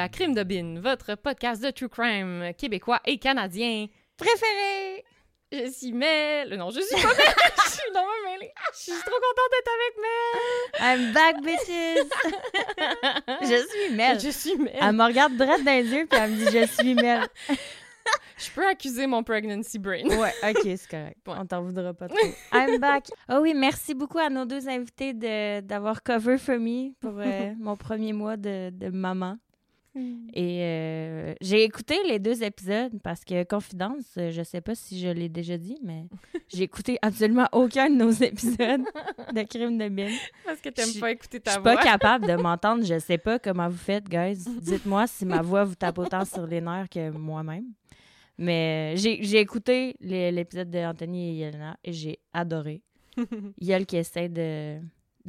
à Crime de Bin, votre podcast de true crime québécois et canadien préféré! Je suis Mel. Non, je suis pas Mel! je suis non mêlée. Je suis trop contente d'être avec Mel! I'm back, bitches! je suis Mel. Je suis Mel. Elle me regarde droit dans les yeux puis elle me dit Je suis Mel. Je peux accuser mon pregnancy brain. Ouais, ok, c'est correct. Ouais. On t'en voudra pas trop. I'm back. Oh oui, merci beaucoup à nos deux invités de- d'avoir cover for me pour euh, mon premier mois de, de maman. Et euh, j'ai écouté les deux épisodes parce que, confidence, euh, je sais pas si je l'ai déjà dit, mais j'ai écouté absolument aucun de nos épisodes de Crime de Bill. Parce que t'aimes Je- pas écouter Je ta suis voix. pas capable de m'entendre. Je sais pas comment vous faites, guys. Dites-moi si ma voix vous tape autant sur les nerfs que moi-même. Mais euh, j'ai écouté l'épisode d'Anthony et Yelena et j'ai adoré. Yel qui essaie de,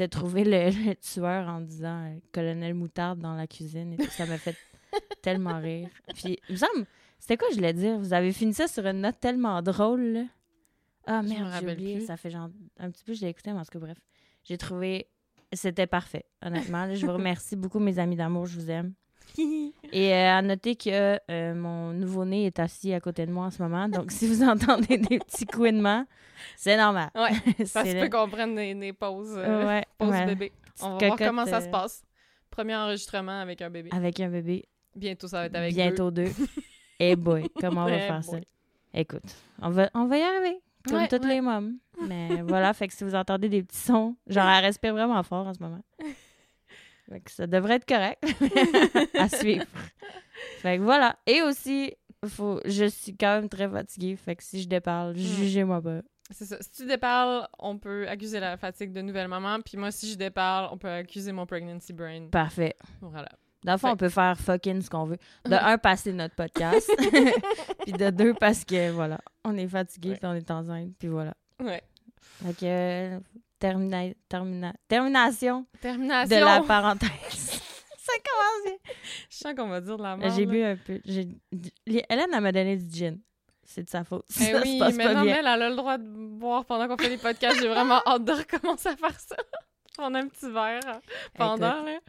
de trouver le, le tueur en disant euh, colonel moutarde dans la cuisine et tout. Ça m'a fait tellement rire. Puis, il me semble, c'était quoi je voulais dire? Vous avez fini ça sur une note tellement drôle, là. Ah merde, j'ai oublié. plus. Ça fait genre un petit peu, je l'ai écouté, mais en tout cas, bref. J'ai trouvé. C'était parfait, honnêtement. là. je vous remercie beaucoup, mes amis d'amour. Je vous aime. Et euh, à noter que euh, mon nouveau-né est assis à côté de moi en ce moment. Donc, si vous entendez des petits couinements, c'est normal. Ouais, ça se peut qu'on prenne des, des pauses, euh, Ouais, pauses ouais. bébé. On va voir comment ça se euh, passe. Premier enregistrement avec un bébé. Avec un bébé. Bientôt, ça va être avec Bientôt deux. Et boy, comment on va faire ça? Écoute, on va, on va y arriver. Comme Ouais, toutes ouais. les mômes. Mais voilà, fait que si vous entendez des petits sons, genre elle respire vraiment fort en ce moment. Fait que ça devrait être correct à suivre. Fait que voilà. Et aussi, faut, je suis quand même très fatiguée. Fait que si je déparle, jugez-moi pas. C'est ça. Si tu déparles, on peut accuser la fatigue de nouvelle maman. Puis moi, si je déparle, on peut accuser mon pregnancy brain. Parfait. Voilà. Dans le fond, Fait- on peut faire fucking ce qu'on veut. De un, passer notre podcast. puis de deux, parce que voilà, on est fatigué, Ouais. puis on est enceinte, puis voilà. Ouais. Fait que, termina- termina- termination Termination. de la parenthèse. ça commence. Je sens qu'on va dire de la merde. J'ai là. bu un peu. Hélène, elle m'a donné du gin. C'est de sa faute. Eh ça oui, se passe mais pas non, bien. mais elle a le droit de boire pendant qu'on fait les podcasts. J'ai vraiment hâte de recommencer à faire ça. Prendre un petit verre euh, pendant, là.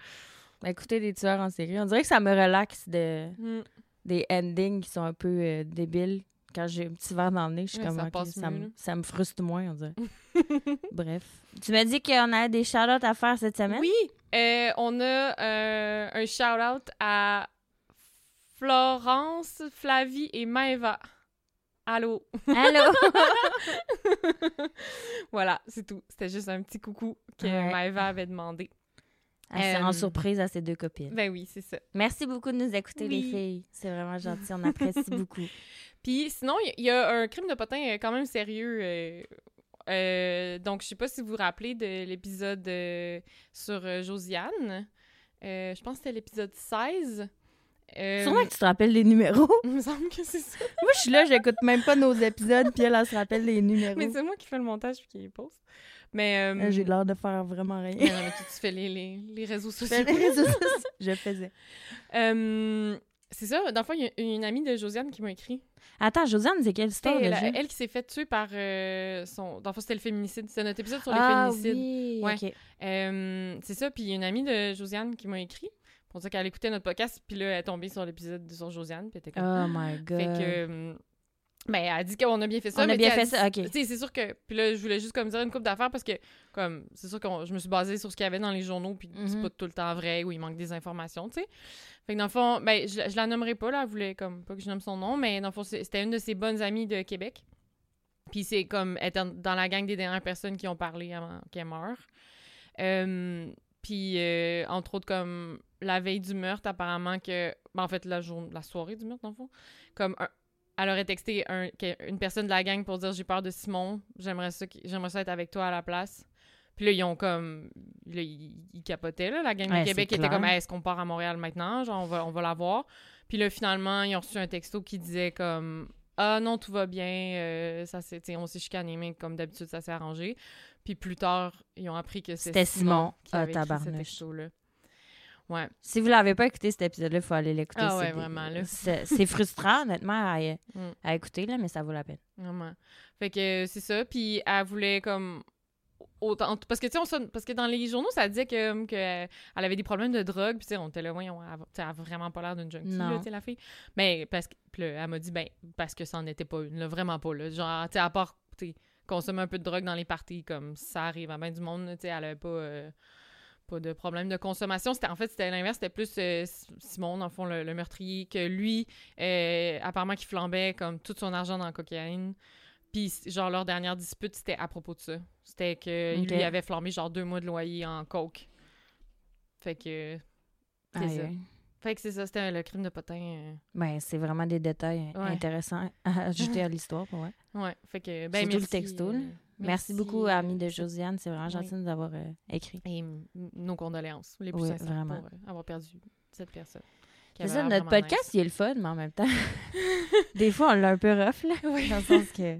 Écouter des tueurs en série, on dirait que ça me relaxe de, Mm. des endings qui sont un peu euh, débiles. Quand j'ai un petit verre dans le nez, je suis Ouais, comme, ça ça, mieux, me, là. ça me frustre moins, on dirait. Bref. Tu m'as dit qu'on avait des shout-outs à faire cette semaine? Oui, euh, on a euh, un shout-out à Florence, Flavie et Maëva. Allô? Allô? voilà, c'est tout. C'était juste un petit coucou que Ouais. Maëva avait demandé. Elle s'est en Euh, surprise à ses deux copines. Ben oui, c'est ça. Merci beaucoup de nous écouter, les filles. C'est vraiment gentil. On apprécie beaucoup. Puis sinon, il y, a un crime de potin euh, quand même sérieux. euh, euh, donc, je sais pas si vous vous rappelez de l'épisode euh, sur euh, Josiane. Je pense que c'était l'épisode 16. Euh, Sûrement que tu te rappelles les numéros. Il me semble que c'est ça. Moi, je suis là, j'écoute même pas nos épisodes, puis elle, elle se rappelle les numéros. Mais c'est moi qui fais le montage puis qui les poste. Mais. euh, Euh, J'ai l'air de faire vraiment rien. mais non, mais tu, fais les, les, les réseaux sociaux. les réseaux sociaux. Je faisais. Euh, C'est ça, dans le fond, il y a une amie de Josiane qui m'a écrit. Attends, Josiane, c'est quelle histoire déjà? la- elle qui s'est fait tuer par euh, son. Dans le fond, c'était le féminicide. C'était notre épisode sur les ah féminicides. oui, Ouais. ok. Euh, c'est ça, puis il y a une amie de Josiane qui m'a écrit pour dire qu'elle écoutait notre podcast, puis là, elle est tombée sur l'épisode sur Josiane, puis elle était comme. Oh my god. Fait que. euh, Ben, elle a dit qu'on a bien fait ça. On a mais bien fait ça, ok. Tu sais, c'est sûr que. Puis là, je voulais juste comme dire une coupe d'affaires parce que, comme, c'est sûr que je me suis basée sur ce qu'il y avait dans les journaux, puis c'est Mhm. pas tout le temps vrai ou il manque des informations, tu sais. Fait que dans le fond, ben, je, je la nommerai pas, là. Elle voulait, comme, pas que je nomme son nom, mais dans le fond, c'était une de ses bonnes amies de Québec. Puis c'est comme, elle était dans la gang des dernières personnes qui ont parlé avant qu'elle meure. Euh, puis, euh, entre autres, comme la veille du meurtre, apparemment que. ben, en fait, la, jour... la soirée du meurtre, dans le fond. Comme un- elle aurait texté un- une personne de la gang pour dire J'ai peur de Simon, j'aimerais ça, j'aimerais ça être avec toi à la place. Puis là, ils ont comme. Là, ils, ils capotaient, là. La gang Ouais, de Québec c'est était comme. Hey, Est-ce qu'on part à Montréal maintenant? Genre, on va, on va la voir. Puis là, finalement, ils ont reçu un texto qui disait comme Ah non, tout va bien, euh, ça sais, on s'est chicané, mais comme d'habitude, ça s'est arrangé. Puis plus tard, ils ont appris que C'était Simon, Simon. qui Ah, avait écrit ce texto-là. Ouais. Si vous l'avez pas écouté, cet épisode-là, il faut aller l'écouter. Ah c'est ouais, des- vraiment, là. C'est frustrant, honnêtement, à, Mm. à écouter, là, mais ça vaut la peine. Vraiment. Fait que euh, c'est ça. Puis elle voulait comme autant parce que tu sais parce que dans les journaux ça disait que, que elle avait des problèmes de drogue puis tu sais on était là voyons elle, a- vraiment pas l'air d'une junkie là, la fille mais parce que puis elle m'a dit ben parce que ça en était pas une là, vraiment pas là genre tu sais à part tu consommer un peu de drogue dans les parties comme ça arrive à bien du monde tu sais elle avait pas euh, pas de problème de consommation. C'était en fait c'était l'inverse, c'était plus euh, Simon dans le fond le, le meurtrier que lui euh, apparemment qui flambait comme tout son argent dans la cocaïne. Puis genre leur dernière dispute c'était à propos de ça. C'était que il Ok. lui avait flambé genre deux mois de loyer en coke. Fait que c'est ça. Fait que c'est ça, c'était le crime de potin. euh. Ben, c'est vraiment des détails Ouais. intéressants à ajouter à l'histoire, vrai. Ouais, fait que ben Surtout le merci, texto, euh, là. Merci, beaucoup, euh, amis de Josiane. C'est vraiment gentil de nous avoir euh, écrit. Et nos condoléances les plus Oui, sincères vraiment. pour euh, avoir perdu cette personne. C'est ça, notre podcast, nice. il est le fun, mais en même temps, des fois, on l'a un peu rough, là. Oui. Dans le sens que.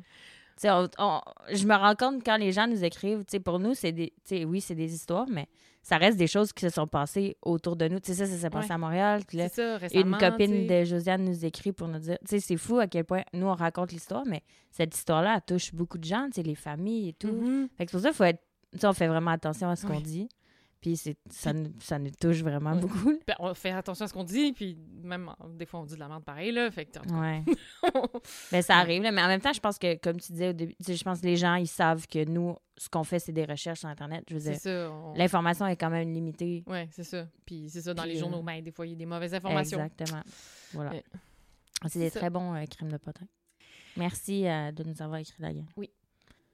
On- on- je me rends compte quand les gens nous écrivent, pour nous, c'est des. oui, c'est des histoires, mais ça reste des choses qui se sont passées autour de nous. Tu sais, ça, ça s'est passé Ouais. à Montréal. là, ça, une copine de Josiane nous écrit pour nous dire. Tu sais, c'est fou à quel point nous, on raconte l'histoire, mais cette histoire-là, touche beaucoup de gens, tu sais, les familles et tout. Mhm. Fait que c'est pour ça qu'il faut être. On fait vraiment attention à ce qu'on dit. Puis c'est, ça, nous, ça nous touche vraiment Ouais. beaucoup. Ben, on fait attention à ce qu'on dit, puis même euh, des fois on dit de la merde pareil, là. Fait que, Ouais. Ben, ça arrive, là, mais en même temps, je pense que, comme tu disais au début, je pense que les gens, ils savent que nous, ce qu'on fait, c'est des recherches sur Internet. Je veux c'est dire, ça. on- l'information est quand même limitée. Ouais, c'est ça. Puis c'est ça, dans Puis, les euh, journaux, ben, des fois, il y a des mauvaises informations. Exactement. Voilà. Ouais. C'est des ça. très bons euh, crimes de potin. Merci euh, de nous avoir écrit la gang.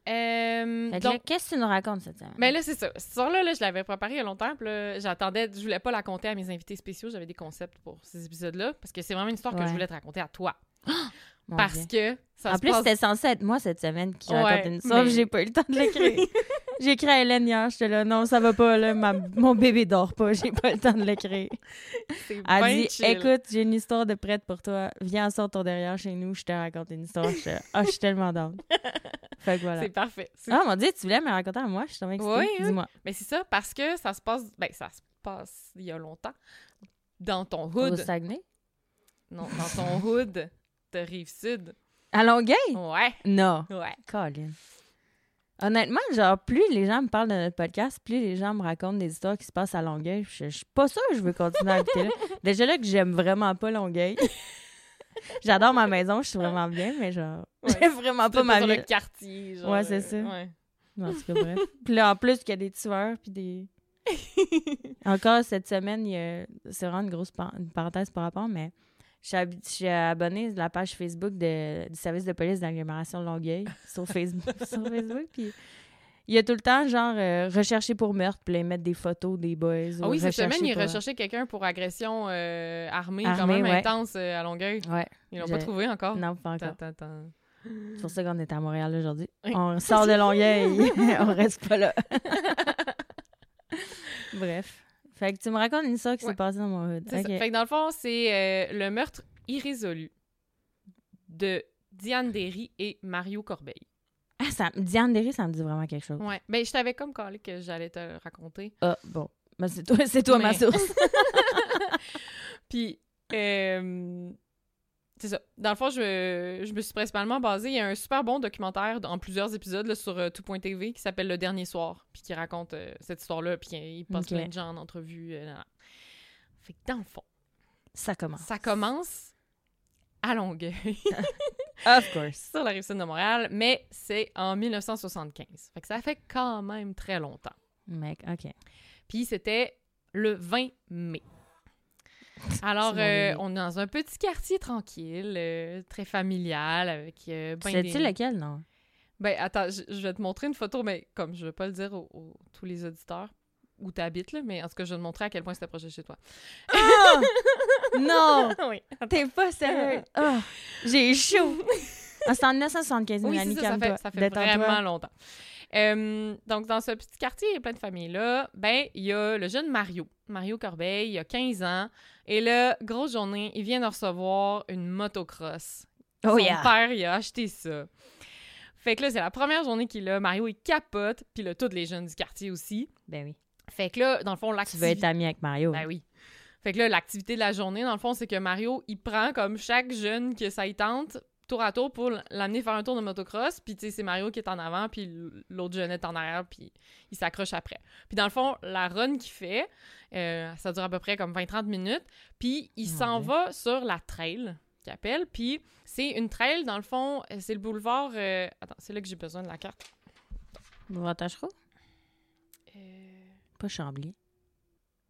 Euh, qu'est-ce que tu nous racontes cette semaine? ben là, c'est ça. Cette histoire-là, là, je l'avais préparée il y a longtemps, j'attendais, je voulais pas la compter à mes invités spéciaux, j'avais des concepts pour ces épisodes-là, parce que c'est vraiment une histoire que je voulais te raconter à toi. Parce que ça En se plus, passe... c'était censé être moi cette semaine qui Ouais, raconte une histoire, mais- j'ai pas eu le temps de l'écrire. j'ai écrit à Hélène hier, j'étais là, non, ça va pas, là, ma- mon bébé dort pas, j'ai pas le temps de l'écrire. Elle ben dit chill. Écoute, j'ai une histoire de prête pour toi. Viens sort ton derrière chez nous, je te raconte une histoire. Je Ah, je suis tellement down. fait que voilà. C'est parfait. Ah mon dieu, tu voulais me raconter à moi? Je suis tombée excitée. Oui. Dis-moi. Mais c'est ça, parce que ça se passe... Ben, ça se passe il y a longtemps. Dans ton Au hood. Saguenay? Non, dans ton hood de Rive-Sud. À Longueuil? Ouais, Non. ouais. Colin. Honnêtement, genre, plus les gens me parlent de notre podcast, plus les gens me racontent des histoires qui se passent à Longueuil. Je, je suis pas sûre que je veux continuer à habiter là. Déjà là que j'aime vraiment pas Longueuil. J'adore ma maison, je suis vraiment bien, mais genre, Ouais. j'aime vraiment pas ma vie. le quartier, genre. Ouais, c'est euh, ça. Ouais. En tout cas, bref. Puis là, en plus, qu'il y a des tueurs, puis des... Encore cette semaine, il y a... c'est vraiment une grosse par- une parenthèse par rapport, mais je suis, abonnée à la page Facebook de- du service de police d'agglomération de Longueuil sur Facebook. sur Facebook puis il y a tout le temps, genre, euh, recherché pour meurtre, puis ils mettent des photos des boys. Ah ou oui, cette semaine, il pour- recherchait quelqu'un pour agression euh, armée, quand Armée, même ouais. intense euh, à Longueuil. Ouais, Ils l'ont Je- pas trouvé encore. non, pas encore. Attends, attends, attends. C'est pour ça qu'on est à Montréal aujourd'hui. On sort de Longueuil, on reste pas là. Bref. Fait que tu me racontes une histoire qui Ouais. s'est passée dans mon hood. Ça. Fait que dans le fond, c'est euh, le meurtre irrésolu de Diane Derry et Mario Corbeil. Ah, ça, Diane Derry, ça me dit vraiment quelque chose. Ouais. Ben, je t'avais comme collé que j'allais te raconter. Ah, bon. Ben, c'est toi, c'est toi ma source. Puis, Euh, c'est ça. Dans le fond, je, je me suis principalement basée. Il y a un super bon documentaire en plusieurs épisodes là, sur euh, tout.tv qui s'appelle Le Dernier Soir, puis qui raconte euh, cette histoire-là, puis il passe Ok. plein de gens en entrevue. euh. Fait que dans le fond, Ça commence. ça commence à Longueuil, Of course. sur la rive sud de Montréal, mais c'est en 1975. Fait que ça fait quand même très longtemps. Mec, OK. Puis c'était le 20 mai. Alors, C'est euh, on est dans un petit quartier tranquille, euh, très familial, avec euh, ben Sais-tu des... lequel, non? Ben, attends, je, je vais te montrer une photo, mais comme je vais pas le dire aux, aux- tous les auditeurs où t'habites, là, mais en tout cas, je vais te montrer à quel point c'était proche de chez toi. Ah! non! oui, T'es pas sérieux? Ah, J'ai chaud! Ah, c'est en 1975, oui c'est ça, ça fait, ça fait vraiment longtemps. Euh, donc, dans ce petit quartier, il y a plein de familles-là. Ben, il y a le jeune Mario, Mario Corbeil, il a 15 ans. Et là, grosse journée, il vient de recevoir une motocross. Oh Son yeah! père, il a acheté ça. Fait que là, c'est la première journée qu'il a. Mario, il capote. Puis là, tous les jeunes du quartier aussi. Ben oui. Fait que là, dans le fond, Tu veux l'activité... être ami avec Mario. Ben oui. Fait que là, l'activité de la journée, dans le fond, c'est que Mario, il prend comme chaque jeune que ça y tente, tour à tour, pour l'amener faire un tour de motocross. Puis, tu sais, c'est Mario qui est en avant, puis l'autre jeune est en arrière, puis il s'accroche après. Puis, dans le fond, la run qu'il fait, euh, ça dure à peu près comme 20-30 minutes. Puis, il s'en va sur la trail qu'il appelle. Puis, c'est une trail, dans le fond, euh, c'est le boulevard... euh, Attends, c'est là que j'ai besoin de la carte. Boulevard Tachereau? Euh, Pas Chambly.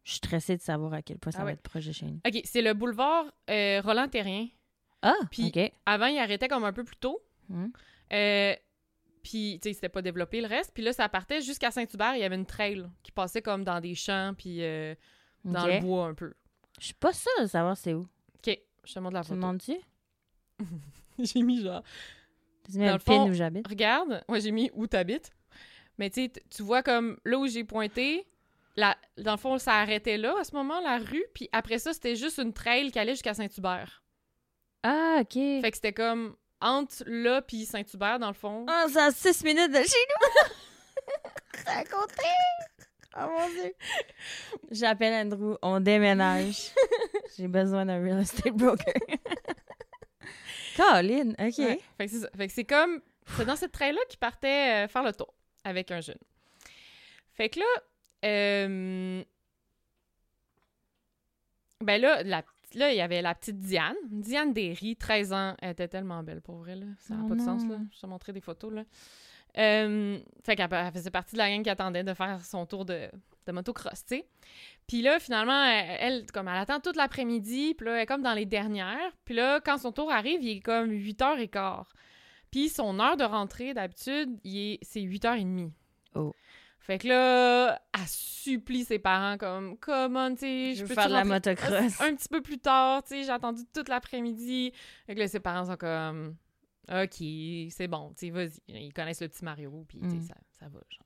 Je suis stressée de savoir à quel point ça Ah va ouais. être proche de chez nous. OK, c'est le boulevard Roland-Terrien. Ah, Puis-. Avant, il arrêtait comme un peu plus tôt. Hmm. Euh, puis, tu sais, c'était pas développé le reste. Puis là, ça partait jusqu'à Saint-Hubert. Il y avait une trail qui passait comme dans des champs, puis euh, dans le bois un peu. Je suis pas sûre de savoir c'est où. OK, je te montre la Tu photo. demandes-tu? j'ai mis genre... Tu Dans le fond- où j'habite? Regarde, moi, j'ai mis où t'habites. Mais tu sais, tu vois comme là où j'ai pointé, la, dans le fond, ça arrêtait là, à ce moment, la rue. Puis après ça, c'était juste une trail qui allait jusqu'à Saint-Hubert. Ah, OK. Fait que c'était comme entre là puis Saint-Hubert, dans le fond. Ah, c'est à 6 minutes de chez nous! ça a compté! Oh mon Dieu! J'appelle Andrew, on déménage. J'ai besoin d'un real estate broker. Colin, OK. Ouais. Fait que c'est ça. Fait que c'est comme. C'est dans cette train-là qu'il partait euh, faire le tour avec un jeune. Fait que là. euh, Ben là, la, là, il y avait la petite Diane. Diane Derry, 13 ans. Elle était tellement belle pour vrai, là. Ça n'a Oh pas de sens, là. Je t'ai montré des photos, là. Euh, fait qu'elle elle faisait partie de la gang qui attendait de faire son tour de, de motocross, tu sais. Puis là, finalement, elle, elle, comme elle attend toute l'après-midi, puis là, elle est comme dans les dernières. Puis là, quand son tour arrive, il est comme 8h15. Puis son heure de rentrée, d'habitude, est- c'est 8h30. Oh. Fait que là, elle supplie ses parents comme « Comment, tu sais, Je peux-tu faire de la motocross. un petit peu plus tard, tu sais, j'ai attendu toute l'après-midi. » Fait que là, ses parents sont comme « OK, c'est bon, tu sais, vas-y. » Ils connaissent le petit Mario, puis Mm. ça, ça va, genre.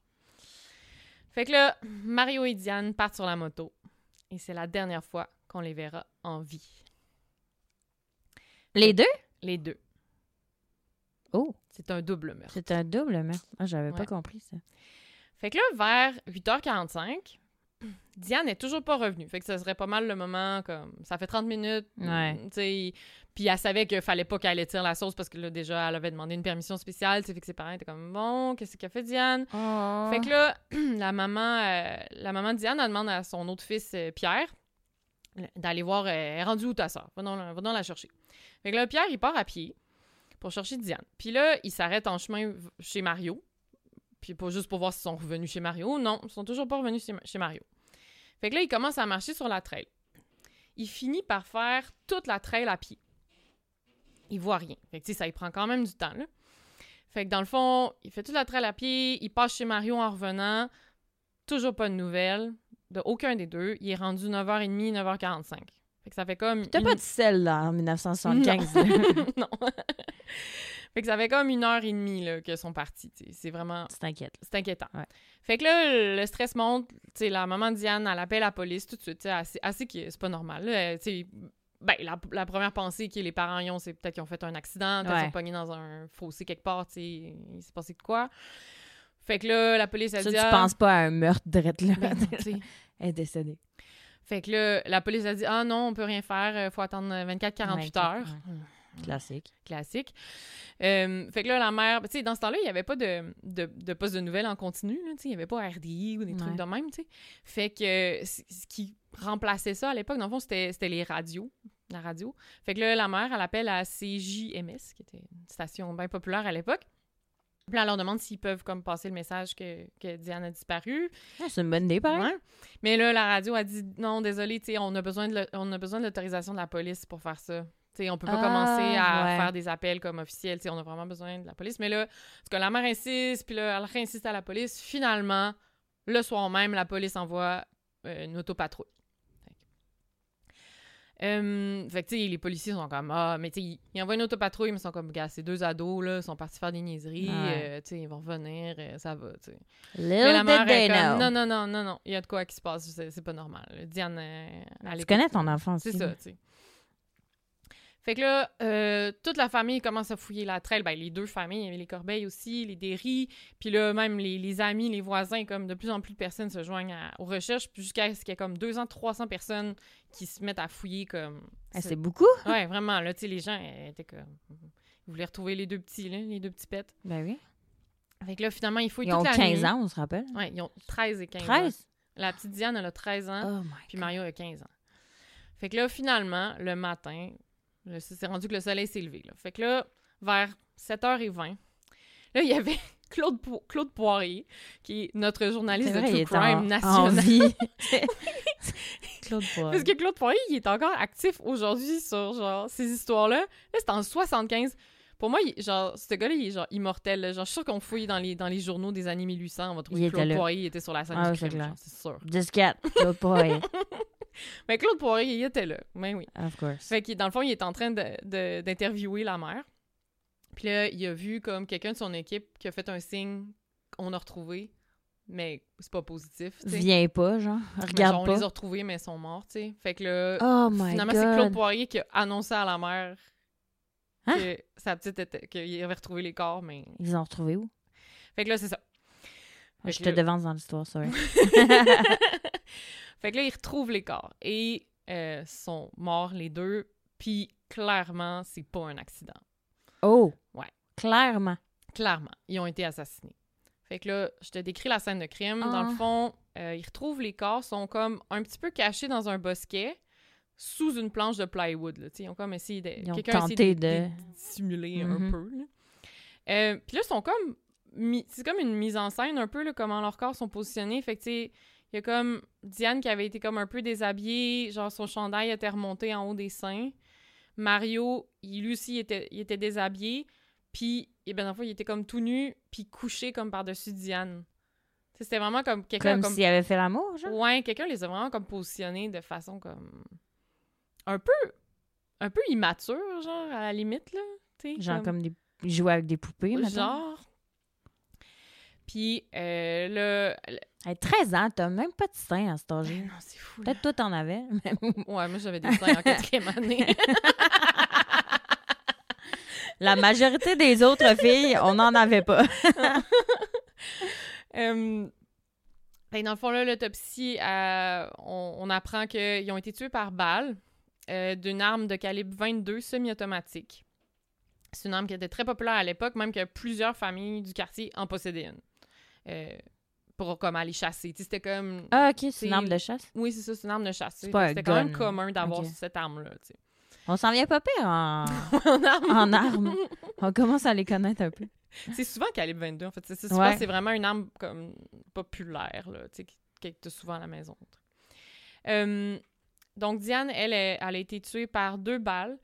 Fait que là, Mario et Diane partent sur la moto. Et c'est la dernière fois qu'on les verra en vie. Les deux? Les deux. Oh, C'est un double meurtre. c'est un double meurtre. Ah, j'avais pas compris ça. Fait que là, vers 8h45, Diane n'est toujours pas revenue. Fait que ça serait pas mal le moment, comme... Ça fait 30 minutes, Ouais. Puis elle savait qu'il fallait pas qu'elle étire la sauce parce que là, déjà, elle avait demandé une permission spéciale. Fait que ses parents étaient comme, bon, qu'est-ce qu'a fait Diane? Oh. Fait que là, la maman, euh, la maman de Diane, elle demande à son autre fils, euh, Pierre, d'aller voir, euh, elle est rendue où ta soeur? Va donc, la- va donc la chercher. Fait que là, Pierre, il part à pied pour chercher Diane. Puis là, il s'arrête en chemin chez Mario. Puis pas juste pour voir s'ils sont revenus chez Mario. Non, ils sont toujours pas revenus chez, Mario. Fait que là, il commence à marcher sur la trail. Il finit par faire toute la trail à pied. Il voit rien. Fait que, ça lui prend quand même du temps, là. Fait que dans le fond, il fait toute la trail à pied, il passe chez Mario en revenant. Toujours pas de nouvelles de aucun des deux. Il est rendu 9h30, 9h45. Fait que ça fait comme. T'as une- pas de sel, là, en 1975. là. non. Fait que ça fait comme une heure et demie là, qu'ils sont partis. C'est vraiment. t'inquiètes. C'est inquiétant. Ouais. Fait que là, le stress monte. La maman de Diane, elle appelle la police tout de suite. assez, assez que c'est pas normal. là. Ben, la, la première pensée que les parents y ont, c'est peut-être qu'ils ont fait un accident, peut-être qu'ils Ouais. sont pognés dans un fossé quelque part. tu sais, Il s'est passé de quoi. Fait que là, la police, elle Ça, dit. tu ah, penses pas à un meurtre drette là. ben non. Elle est décédée. Fait que là, la police a dit Ah non, on peut rien faire, euh, faut attendre 24-48 heures. ouais. Classique. Classique. Euh, fait que là, la mère, tu sais, dans ce temps-là, il n'y avait pas de, de, de poste de nouvelles en continu, tu sais, il n'y avait pas RDI ou des trucs de même, tu sais. Fait que euh, ce qui remplaçait ça à l'époque, dans le fond, c'était les radios, la radio. Fait que là, la mère, elle appelle à CJMS, qui était une station bien populaire à l'époque. Puis là, elle leur demande s'ils peuvent comme passer le message que, que Diane a disparu. Ah, c'est une bonne idée. Ouais. Mais là, la radio a dit non, désolé, tu sais, on a besoin de le- on a besoin de l'autorisation de la police pour faire ça. Tu sais, on peut pas Ah, commencer à ouais. faire des appels comme officiels. Tu sais, on a vraiment besoin de la police. Mais là, parce que la mère insiste, puis là, elle réinsiste à la police. Finalement, le soir même, la police envoie euh, une autopatrouille. Fait que, euh, fait que, tu sais, les policiers sont comme Ah, mais tu sais, ils, envoient une autopatrouille, mais ils sont comme Gars, ces deux ados, là, sont partis faire des niaiseries. Ouais. euh, tu sais, ils vont revenir, euh, ça va, tu sais. Little Mais la mère did they comme, know. non, non, non, non, non, il y a de quoi qui se passe, c'est pas normal. Diane, Tu connais ton enfant aussi. C'est ça, tu sais. Fait que là, euh, toute la famille commence à fouiller la traîne. Ben, les deux familles, il y avait les Corbeilles aussi, les Derry. Puis là, même les, les amis, les voisins, comme de plus en plus de personnes se joignent à- aux recherches, jusqu'à ce qu'il y ait comme 200, 300 personnes qui se mettent à fouiller comme... Ah, c'est beaucoup? Ouais, vraiment, là, tu sais, les gens euh, étaient comme... Ils voulaient retrouver les deux petits, là, les deux petits pets. Ben oui. Fait que là, finalement, ils fouillent Ils ont toute la 15 nuit. ans, on se rappelle? Ouais, ils ont 13 et 15 ans. 13? La petite Diane, elle a 13 ans. Oh my Puis God. Mario a 15 ans. Fait que là, finalement, le matin, là, c'est c'est rendu que le soleil s'est levé. Là. Fait que là, vers 7h20, là, il y avait Claude, Po- Claude Poirier, qui est notre journaliste C'est de vrai, il True est Crime en, national. en. Claude Poirier. Parce que Claude Poirier, il est encore actif aujourd'hui sur genre ces histoires-là. Là, c'est en 75. Pour moi, il- genre, ce gars-là, il est genre immortel. là. Genre, je suis sûre qu'on fouille dans les, dans les journaux des années 1800, on va trouver Il Claude. Poirier était sur la scène Ah, du crime, c'est sûr. Discat. Claude Poirier. Mais Claude Poirier, il était là. Ben oui. Of course. Fait que dans le fond, il est en train de- de- d'interviewer la mère. Puis là, il a vu comme quelqu'un de son équipe qui a fait un signe qu'on a retrouvé, mais c'est pas positif. tu sais. Viens pas, genre. Regarde genre, on pas. les a retrouvés, mais ils sont morts, tu sais. Fait que là, Oh finalement, c'est Claude Poirier qui a annoncé à la mère Hein? que sa petite était, qu'il avait retrouvé les corps, mais. Ils ont retrouvé où? Fait que là, c'est ça. Je te devance dans l'histoire, sorry. fait que là, ils retrouvent les corps et euh, sont morts les deux. Puis clairement, c'est pas un accident. Oh! Ouais. Clairement. Clairement, ils ont été assassinés. Fait que là, je te décris la scène de crime. Dans Ah. le fond, euh, ils retrouvent les corps, sont comme un petit peu cachés dans un bosquet, sous une planche de plywood. Là. Ils ont comme essayé de. Ils ont tenté de- dissimuler Mhm. un peu. là. Euh, Puis là, ils sont comme. C'est comme une mise en scène un peu, là, comment leurs corps sont positionnés. Fait que, tu sais, il y a comme Diane qui avait été comme un peu déshabillée, genre son chandail était remonté en haut des seins. Mario, il, lui aussi, il était, il était déshabillé. Puis, eh ben, dans le fond, il était comme tout nu, puis couché comme par-dessus Diane. C'était vraiment comme quelqu'un Comme, comme... s'il avait fait l'amour, genre? Ouais, quelqu'un les a vraiment comme positionnés de façon comme... Un peu... Un peu immature, genre, à la limite, là. Genre comme des... jouer avec des poupées, mettons? Genre. Puis, euh, là... Hey, 13 ans, t'as même pas de sein à cet âge Non, c'est fou. Peut-être toi, t'en avais. mais- Ouais, moi, j'avais des seins en quatrième année. La majorité des autres filles, on n'en avait pas. Que dans le fond, là, l'autopsie, euh, on, on apprend qu'ils ont été tués par balle euh, d'une arme de calibre 22 semi-automatique. C'est une arme qui était très populaire à l'époque, même que plusieurs familles du quartier en possédaient une. Euh, pour comme aller chasser. C'était comme. Ah, OK, c'est une arme de chasse? Oui, c'est ça, c'est une arme de chasse. C'était quand même commun d'avoir cette arme-là. On s'en vient pas pire en, en arme. en armes. On commence à les connaître un peu. C'est souvent calibre 22, en fait. C'est Ouais. c'est vraiment une arme comme populaire, là, tu sais, que souvent à la maison. Euh, donc, Diane, elle, est- elle a été tuée par deux balles.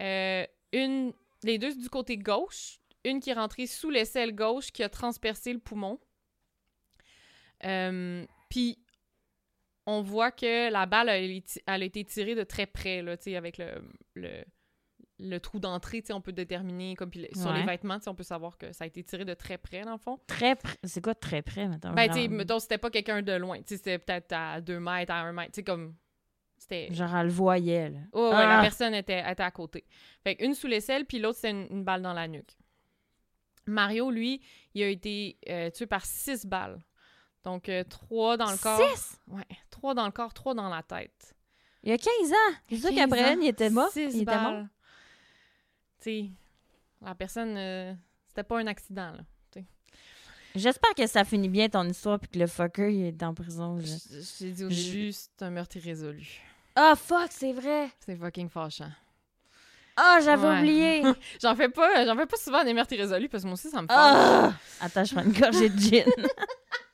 Euh, une, les deux du côté gauche, une qui est rentrée sous l'aisselle gauche qui a transpercé le poumon. Euh, Puis, on voit que la balle, elle, a été tirée de très près, là, tu sais, avec le, le, le trou d'entrée, tu sais, on peut déterminer, comme sur les vêtements, tu sais, on peut savoir que ça a été tiré de très près, dans le fond. Très près. C'est quoi très près, maintenant? Ben, tu sais, genre, mettons, c'était pas quelqu'un de loin, tu sais, c'était peut-être à deux mètres, à un mètre, tu sais, comme... C'était... genre, elle le voyait, là. Oh, ouais, la Ah! personne était, était à côté. Fait une sous l'aisselle, puis l'autre, c'est une, une balle dans la nuque. Mario, lui, il a été euh, tué par six balles Donc, euh, trois dans le corps. Six? Ouais, trois dans le corps, trois dans la tête. Il y a 15 ans. C'est sûr 15 qu'après, il était mort. six Il était mort. Tu sais, la personne, euh, c'était pas un accident, là. J'espère que ça finit bien ton histoire puis que le fucker il est en prison. là. J- J'ai dit au Je- début, c'est un meurtre irrésolu. Ah fuck, c'est vrai. C'est fucking fâchant. Ah, j'avais Ouais. oublié. J'en fais pas, j'en fais pas souvent des meurtres irrésolus parce que moi aussi, ça me fâche. Ah! Attends, je prends une gorgée de gin.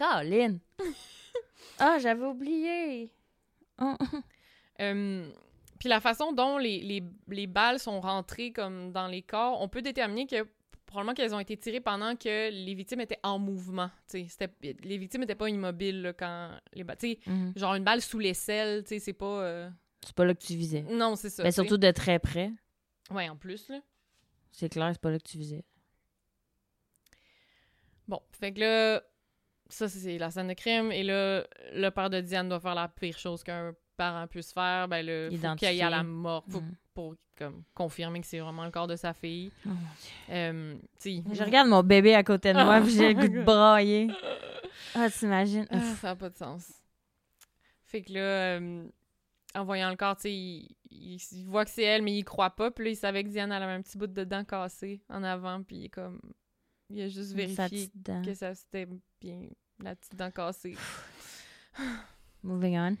Colin. Ah, j'avais oublié. Oh. Euh, puis la façon dont les, les, les balles sont rentrées comme dans les corps, on peut déterminer que probablement qu'elles ont été tirées pendant que les victimes étaient en mouvement. tu sais. C'était- les victimes n'étaient pas immobiles là, quand les balles. tu sais, Mhm. Genre une balle sous l'aisselle, tu sais, c'est pas. euh, C'est pas là que tu visais. Non, c'est ça. Mais surtout de très près. Ouais, en plus, là. C'est clair, c'est pas là que tu visais. Bon, fait que là, ça, c'est la scène de crime. Et là, le père de Diane doit faire la pire chose qu'un parent puisse faire. Ben, le faut qu'il aille à la mort. Faut Mhm. pour comme, confirmer que c'est vraiment le corps de sa fille. Oh Euh, Je regarde mon bébé à côté de moi, puis j'ai le goût de brailler. Ah, t'imagines? Ah, ça n'a pas de sens. Fait que là, euh, en voyant le corps, tu sais, il, il- il voit que c'est elle, mais il croit pas. Puis là, il savait que Diane elle avait un petit bout de dent cassé en avant. Puis il est comme. Il a juste vérifié que ça c'était bien la petite dent cassée. Moving on.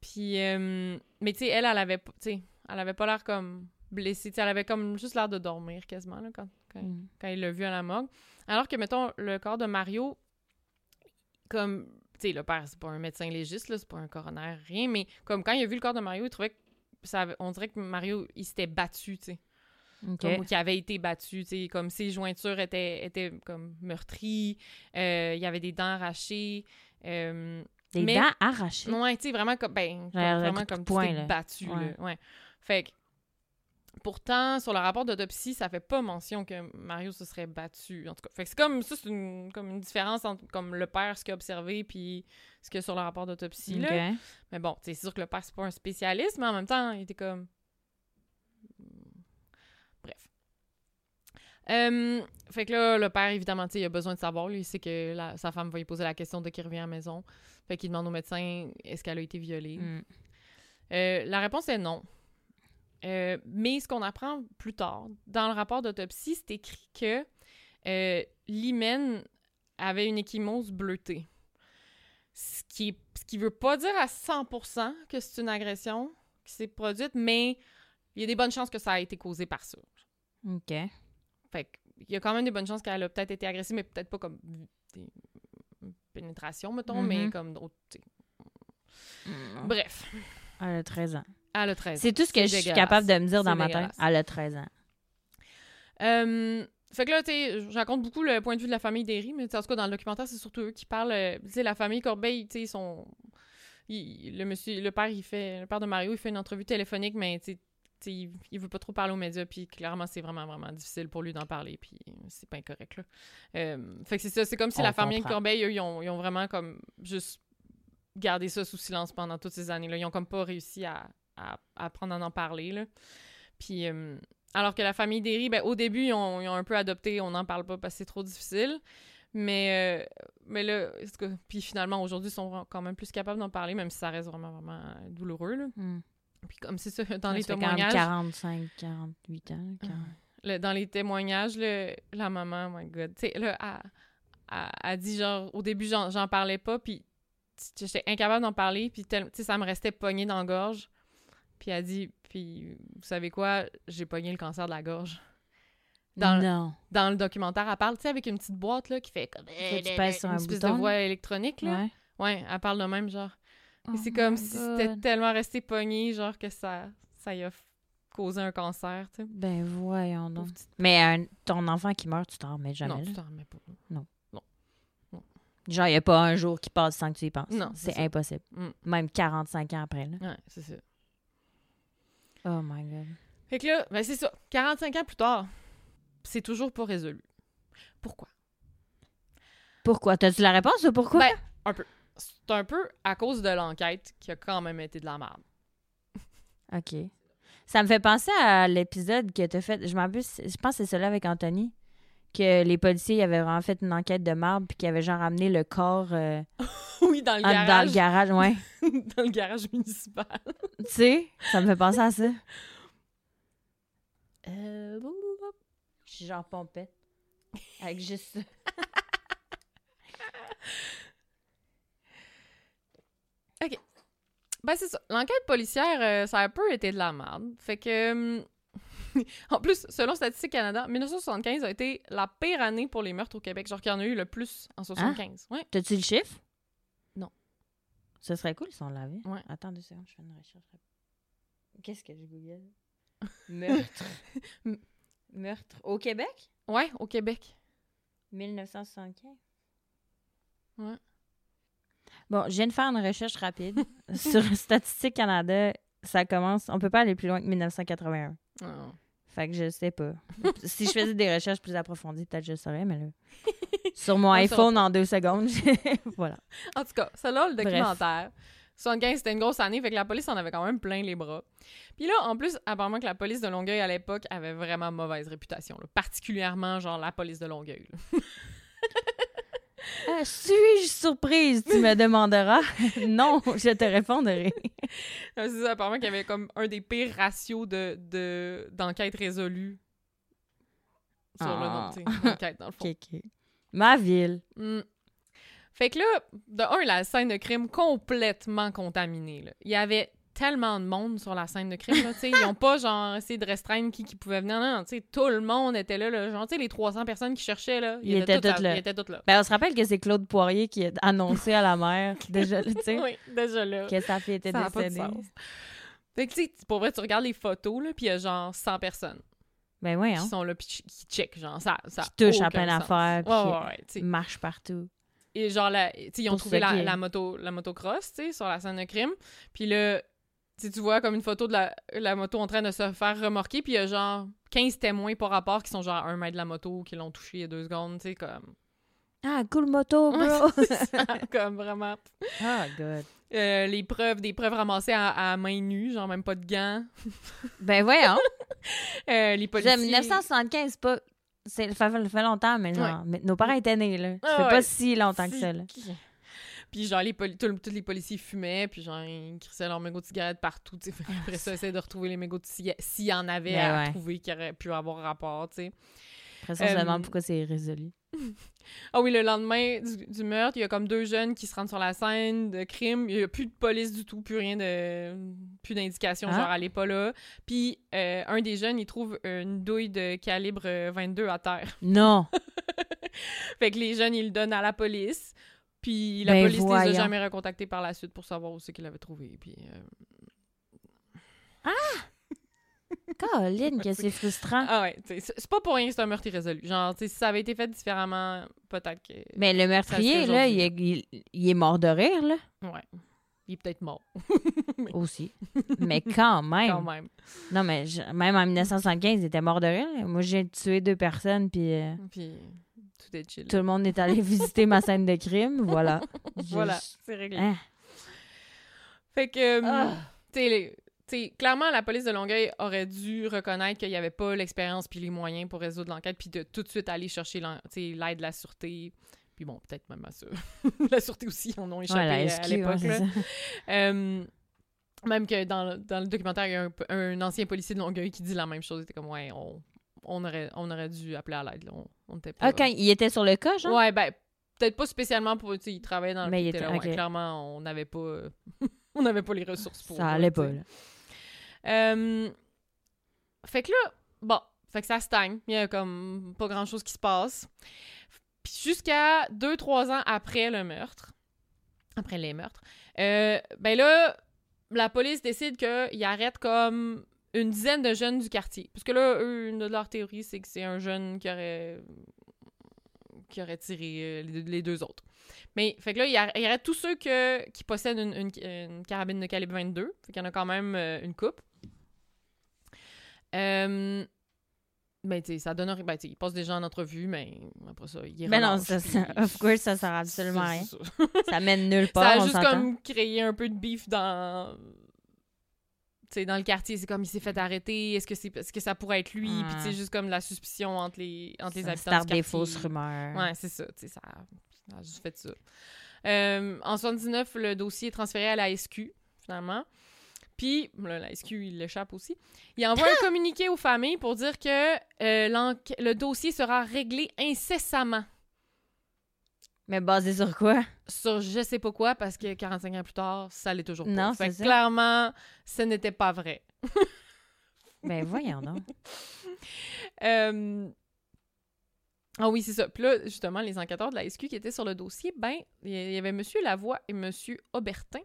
Puis, euh, mais tu sais, elle, elle avait, elle avait pas l'air comme blessée. Elle avait comme juste l'air de dormir quasiment là, quand, quand, Mm. quand il l'a vu à la morgue. Alors que, mettons, le corps de Mario, comme, tu sais, le père, c'est pas un médecin légiste, là, c'est pas un coroner, rien, mais comme quand il a vu le corps de Mario, il trouvait que ça on dirait que Mario, il s'était battu, tu sais. OK. Comme, ou qu'il avait été battu, comme ses jointures étaient, étaient comme meurtries, euh, il y avait des dents arrachées, euh, Des mais- dents arrachées? Ouais, tu sais, vraiment comme, ben, comme- vraiment comme là. t'es battu, Ouais. là. Ouais. Fait que, pourtant, sur le rapport d'autopsie, ça fait pas mention que Mario se serait battu, en tout cas. Fait que c'est comme, ça, c'est une, comme une différence entre, comme, le père, ce qu'il a observé, puis ce qu'il y a sur le rapport d'autopsie, là. Mais bon, c'est sûr que le père, c'est pas un spécialiste, mais en même temps, il était comme... Bref. Euh, fait que là, le père, évidemment, il a besoin de savoir. Lui, il sait que la- sa femme va lui poser la question dès qu'il revient à la maison. Fait qu'il demande au médecin est-ce qu'elle a été violée? Mm. Euh, la réponse est non. Euh, mais ce qu'on apprend plus tard, dans le rapport d'autopsie, c'est écrit que euh, l'hymen avait une échymose bleutée. Ce qui, ce qui veut pas dire à 100% que c'est une agression qui s'est produite, mais il y a des bonnes chances que ça a été causé par ça. OK. Fait il y a quand même des bonnes chances qu'elle a peut-être été agressée, mais peut-être pas comme des pénétrations, mettons, Mhm. mais comme d'autres. Mm. Bref, Elle a 13 ans. elle a 13 C'est tout ce que je suis capable de me dire dans ma tête. Elle a 13 ans. Euh, fait que là, tu sais, je raconte beaucoup le point de vue de la famille Derry, mais en tout cas, dans le documentaire, c'est surtout eux qui parlent. euh, tu sais, la famille Corbeil, tu sais, ils sont. il- le monsieur, le père, il fait. Le père de Mario, il fait une entrevue téléphonique, mais tu sais, tu sais, il, il veut pas trop parler aux médias, puis clairement, c'est vraiment, vraiment difficile pour lui d'en parler, puis c'est pas incorrect, là. Euh, fait que c'est ça, c'est comme si On la famille comprend. Corbeil, eux, ils ont, ils ont vraiment comme juste gardé ça sous silence pendant toutes ces années-là. Ils ont comme pas réussi à, à, à apprendre à en parler, là. Puis, euh, alors que la famille Derry, ben, au début, ils ont, ils ont un peu adopté, on n'en parle pas parce que c'est trop difficile. Mais, euh, mais là, puis finalement, aujourd'hui, ils sont quand même plus capables d'en parler, même si ça reste vraiment, vraiment douloureux. Là. Mm. Puis comme c'est ça, dans Ça les témoignages, 45, 48 ans. quand- le- dans les témoignages, le- la maman, oh my God, tu sais, là, elle, elle- elle dit genre, au début, j'en parlais pas, puis j'étais incapable d'en parler, puis tu sais, ça me restait pogné dans la gorge. Puis elle dit, puis vous savez quoi, j'ai pogné le cancer de la gorge. Dans, Non. dans le documentaire, elle parle, tu sais, avec une petite boîte, là, qui fait comme... Que tu sur une un espèce bouton, de voix électronique, là. Ouais. Ouais, elle parle de même, genre. Et Oh c'est comme si c'était tellement resté pogné, genre, que ça, ça y a causé un cancer, tu sais. Ben voyons donc. Mais un- ton enfant qui meurt, tu t'en remets jamais. Non, là? tu t'en remets pas. Genre, il n'y a pas un jour qui passe sans que tu y penses. Non, c'est c'est impossible. Mm. Même 45 ans après. Là. Ouais, c'est ça. Oh my God. Fait que là, ben c'est ça. 45 ans plus tard, c'est toujours pas résolu. Pourquoi? Pourquoi? T'as-tu la réponse ou pourquoi? Ben, un peu. C'est un peu à cause de l'enquête qui a quand même été de la merde. OK. Ça me fait penser à l'épisode que t'as fait. Je m'en plus, je pense que c'est celui avec Anthony. que les policiers avaient vraiment fait une enquête de marbre puis qu'ils avaient genre ramené le corps euh, oui, dans le garage. dans le garage, ouais. dans le garage municipal. tu sais, ça me fait penser à ça. Euh, Je suis genre pompette. Avec juste ça. Ben, c'est ça. L'enquête policière, euh, ça a un peu été de la merde. Fait que. hum, en plus, selon Statistique Canada, 1975 a été la pire année pour les meurtres au Québec. Genre qu'il y en a eu le plus en 75. Ouais. T'as-tu le chiffre? Non. Ce serait cool si on l'avait. Ouais. Attends deux secondes, je fais une recherche. Qu'est-ce que je google? Meurtre. Meurtre. Au Québec? Ouais, au Québec. 1975. Ouais. Bon, je viens de faire une recherche rapide sur Statistique Canada. Ça commence. On peut pas aller plus loin que 1981. Ah. Fait que je sais pas. si je faisais des recherches plus approfondies, peut-être je saurais, mais là. Sur mon On iPhone en deux secondes. voilà. En tout cas, celle-là, le Bref. documentaire. 75, c'était une grosse année, fait que la police en avait quand même plein les bras. Puis là, en plus, apparemment que la police de Longueuil à l'époque avait vraiment mauvaise réputation. là. Particulièrement, genre, la police de Longueuil. Ah, suis-je surprise, tu me demanderas? non, je te répondrai. C'est ça, apparemment qu'il y avait comme un des pires ratios de, de, résolues sur le Ah. nombre, d'enquêtes, dans le fond. Ma ville. Mm. Fait que là, de un, la scène de crime complètement contaminée. là. Il y avait tellement de monde sur la scène de crime. Là, ils ont pas genre essayé de restreindre qui, qui pouvait venir. Non, non, tu sais, tout le monde était là. là. Genre, les 300 personnes qui cherchaient, là, Ils étaient toutes là. Ils étaient toutes là. Ben, on se rappelle que c'est Claude Poirier qui a annoncé à la mère, déjà, Oui, déjà là. que sa fille était Ça décédée. Fait que, tu sais, pour vrai, tu regardes les photos, là, puis il y a genre 100 personnes Ben, qui hein. sont là, puis qui qui checkent, genre, ça, ça Qui touchent à sens. Ouais, puis ouais, ouais, tu sais. qui marchent partout. Et genre, la, ils ont trouvé la, qui- la moto, la motocross, tu sais, sur la scène de crime. Puis là, tu vois comme une photo de la, la moto en train de se faire remorquer, puis il y a genre 15 témoins par rapport qui sont genre à un mètre de la moto, qui l'ont touché il y a deux secondes, tu sais, comme... Ah, cool moto, bro! Ça, comme vraiment... Ah, God. Euh, les preuves, des preuves ramassées à, à main nue, genre même pas de gants. Ben, voyons. Euh, les policiers... disais, 1975, c'est pas. c'est- Ça fait, longtemps, mais genre. mais nos parents étaient nés, là. Ça Ah fait ouais. pas si longtemps que ça, là. Puis genre, les poli- tous les policiers fumaient, puis genre, ils crissaient leurs mégots de cigarettes partout, Après ça, essayer de retrouver les mégots de cigarettes, s'il y en avait Ben à ouais. trouver qui auraient pu avoir rapport, tu sais. Après ça, on se Euh, demande pourquoi c'est résolu. Ah oui, le lendemain du, du meurtre, il y a comme deux jeunes qui se rendent sur la scène de crime. Il y a plus de police du tout, plus rien de... plus d'indication, Ah. genre, elle est pas là. Puis euh, un des jeunes, il trouve une douille de calibre euh, 22 à terre. Non! Fait que les jeunes, ils le donnent à la police. Puis la Ben police les a jamais recontactés par la suite pour savoir où c'est qu'ils l'avaient trouvé. Puis euh, Caroline, que c'est frustrant. Ah ouais, tu sais, c'est pas pour rien que c'est un meurtre irrésolu. Genre, si ça avait été fait différemment, peut-être que. Mais le meurtrier, là, il est, il- il est mort de rire, là. Ouais. Il est peut-être mort, Aussi. mais quand même. quand même. Non, mais je- même en 1975, il était mort de rire. Moi, j'ai tué deux personnes, puis euh, Puis tout est chill. tout le monde est allé visiter ma scène de crime. Voilà. Voilà, c'est réglé. Hein. Fait que, hum, Ah. clairement, la police de Longueuil aurait dû reconnaître qu'il n'y avait pas l'expérience puis les moyens pour résoudre l'enquête, puis de tout de suite aller chercher l'aide de la sûreté. Puis bon, peut-être même à ça. la sûreté aussi, en ont échappé Ouais, à- SQ, à l'époque. ouais. Euh, même que dans, le- dans le documentaire, il y a un, un ancien policier de Longueuil qui dit la même chose. Il était comme, ouais, on, on, aurait, on aurait dû appeler à l'aide. On, on était pas... Ah, quand il était sur le cas, genre? Ouais, ben, peut-être pas spécialement pour. Tu sais, il travaillait dans le Mais il était là, ouais. Clairement, on n'avait pas. on n'avait pas les ressources pour. Ça allait pas, là. Euh, fait que là, bon, fait que ça stagne. Il y a comme pas grand chose qui se passe. Puis jusqu'à deux, trois ans après le meurtre, après les meurtres, euh, ben là, la police décide qu'ils arrêtent comme une dizaine de jeunes du quartier. Parce que là, eux, une de leurs théories, c'est que c'est un jeune qui aurait qui aurait tiré euh, les, deux- autres. Mais, fait que là, il il arrête tous ceux que, qui possèdent une, une- une carabine de calibre 22. Fait qu'il y en a quand même euh, une coupe. Euh, ben, tu sais, ça donne... Ben, tu sais, il passe des gens en entrevue, mais après ça, il Ben non, ça, ça- of course, ça sert absolument à rien. Ça. Ça mène nulle Ça part, a on juste comme créé un peu de beef dans... sais, dans le quartier, c'est comme il s'est fait arrêter, est-ce que, c'est, est-ce que ça pourrait être lui? Puis, tu sais, juste comme la suspicion entre les, entre les habitants du des quartier. fausses rumeurs. Ouais, c'est ça, tu sais, ça, ça a juste fait ça. Euh, en 79, le dossier est transféré à la SQ, finalement. Puis, là, la SQ, il l'échappe aussi. Il envoie un communiqué aux familles pour dire que euh, le dossier sera réglé incessamment. Mais basé sur quoi? Sur je sais pas quoi, parce que 45 ans plus tard, ça l'est toujours pas. Non, fait c'est que ça. clairement, ce n'était pas vrai. Ben voyons donc. Euh, Ah oui, c'est ça. Puis là, justement, les enquêteurs de la SQ qui étaient sur le dossier, ben, il y avait Monsieur Lavoie et Monsieur Aubertin.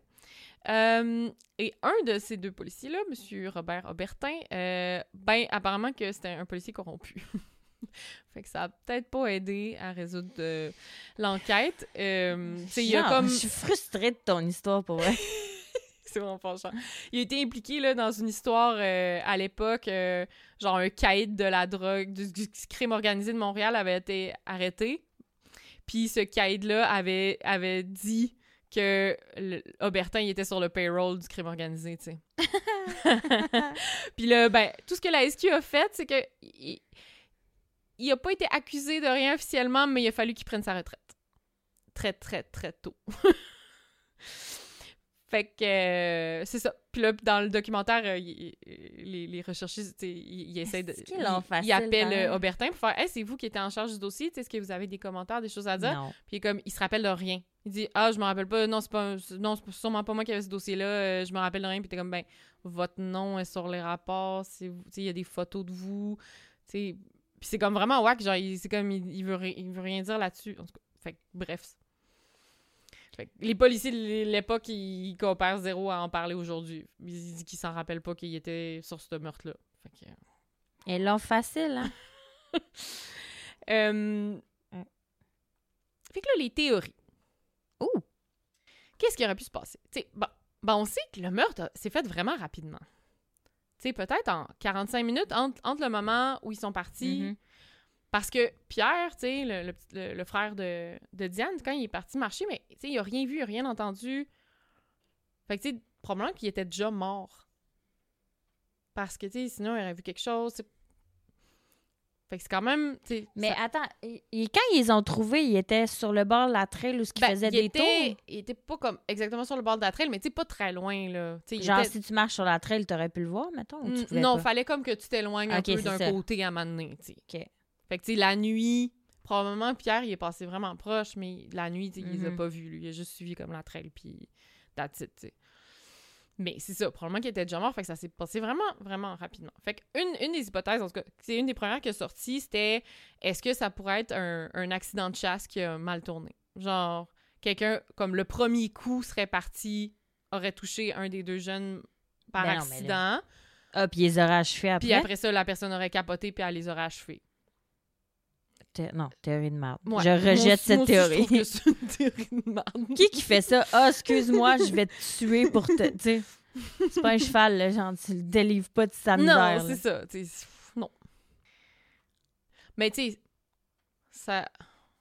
Euh, et un de ces deux policiers-là, Monsieur Robert Aubertin, euh, ben, apparemment que c'était un policier corrompu. fait que ça a peut-être pas aidé à résoudre euh, l'enquête. Euh, y a comme... Je suis frustrée de ton histoire pour vrai. C'est vraiment fâchant. Il a été impliqué là, dans une histoire euh, à l'époque, euh, genre un caïd de la drogue, du, du crime organisé de Montréal avait été arrêté. Puis ce caïd-là avait, avait dit que le- Aubertin il était sur le payroll du crime organisé, tu sais. Puis là, ben, tout ce que la SQ a fait, c'est que il, il a pas été accusé de rien officiellement, mais il a fallu qu'il prenne sa retraite. Très, très, très tôt. Fait que euh, c'est ça. Puis là, dans le documentaire, euh, il- les, les recherchistes, ils, ils essaient de. Ils- Ils appellent pareil? euh, Aubertin pour faire Hey, c'est vous qui étiez en charge du dossier, tu sais, est-ce que vous avez des commentaires, des choses à dire? Non. Puis il comme, il se rappelle de rien. Il dit Ah, je me rappelle pas, non, c'est pas, non, sûrement pas moi qui avais ce dossier-là, euh, je me rappelle de rien. Puis t'es comme, ben, votre nom est sur les rapports, il y a des photos de vous, tu sais. Puis c'est comme vraiment whack, genre, il- c'est comme, il, il veut, il veut rien dire là-dessus. En tout cas, fait que, bref. Fait que les policiers de l'époque, ils, ils coopèrent zéro à en parler aujourd'hui. Ils disent qu'ils s'en rappellent pas qu'il était sur ce meurtre-là. Fait que. Ils l'ont facile, hein? Euh, Ouais. Fait que là, les théories. Ouh! Qu'est-ce qui aurait pu se passer? Tu sais, bon, bon, on sait que le meurtre s'est fait vraiment rapidement. Tu sais, peut-être en 45 minutes entre, entre le moment où ils sont partis. Mhm. Parce que Pierre, tu sais, le, le petit- le- le frère de, de Diane, quand il est parti marcher, mais tu sais, il a rien vu, il a rien entendu. Fait que, tu sais, probablement qu'il était déjà mort. Parce que, tu sais, sinon, il aurait vu quelque chose. Fait que c'est quand même. Mais ça- attends, et- et quand ils les ont trouvés, ils étaient sur le bord de la trail où ce qu'ils Ben, faisaient il des était, tours? il était pas comme exactement sur le bord de la trail, mais tu pas très loin, là. Il Genre, était- si tu marches sur la trail, t'aurais pu le voir, mettons? ou tu Mm, pouvais non, pas? fallait comme que tu t'éloignes un peu d'un côté à un moment donné, tu sais. OK. Fait que, tu la nuit, probablement, Pierre, il est passé vraiment proche, mais la nuit, tu sais, il les a Mhm. pas vus, lui. Il a juste suivi comme la trail, puis that's it, tu sais. Mais c'est ça, probablement qu'il était déjà mort, fait que ça s'est passé vraiment, vraiment rapidement. Fait que une, une des hypothèses, en tout cas, c'est une des premières qui est sortie, c'était est-ce que ça pourrait être un, un accident de chasse qui a mal tourné? Genre, quelqu'un, comme le premier coup serait parti, aurait touché un des deux jeunes par Ben non, accident, Ah, puis ils les auraient achevés après? puis après ça, la personne aurait capoté, puis elle les aurait achevés. Non, théorie de merde. Ouais. Je rejette cette aussi, théorie. Je trouve que c'est une théorie de merde. Qui qui fait ça? Ah, excuse-moi, je vais te tuer pour te... Tu sais, c'est pas un cheval, là, genre, tu le délivres pas de sa misère. Non, c'est ça. non. Mais tu sais, ça,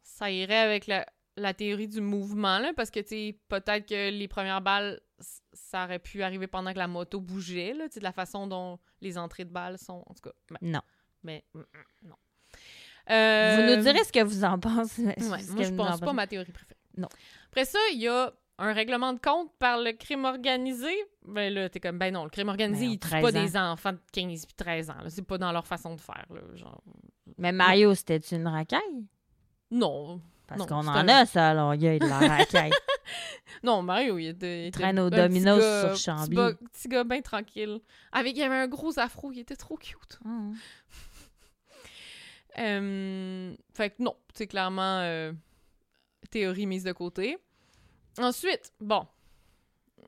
ça irait avec la, la théorie du mouvement, là, parce que tu sais, peut-être que les premières balles, ça aurait pu arriver pendant que la moto bougeait, là, tu sais, de la façon dont les entrées de balles sont, en tout cas. Non. mais, mm, mm, Vous Euh, nous direz ce que vous en pensez. Ouais, ce moi, que je pense pas ma théorie préférée. Non. Après ça, il y a un règlement de compte par le crime organisé. Ben là, t'es comme, ben non, le crime organisé, Ben, ils tuent 13 pas ans. des enfants de 15 puis 13 ans. C'est pas dans leur façon de faire, là. Genre, Mais Mario, c'était une racaille? non. Parce qu'on en un- a, ça, à Longueuil, de la racaille. Non, Mario, il était. il était traîne au petit Domino's gars- sur petit Chambly. gars- Petit gars bien tranquille. Avec, il avait un gros afro, il était trop cute. Hum. Euh, fait que non, c'est clairement euh, théorie mise de côté. Ensuite, bon.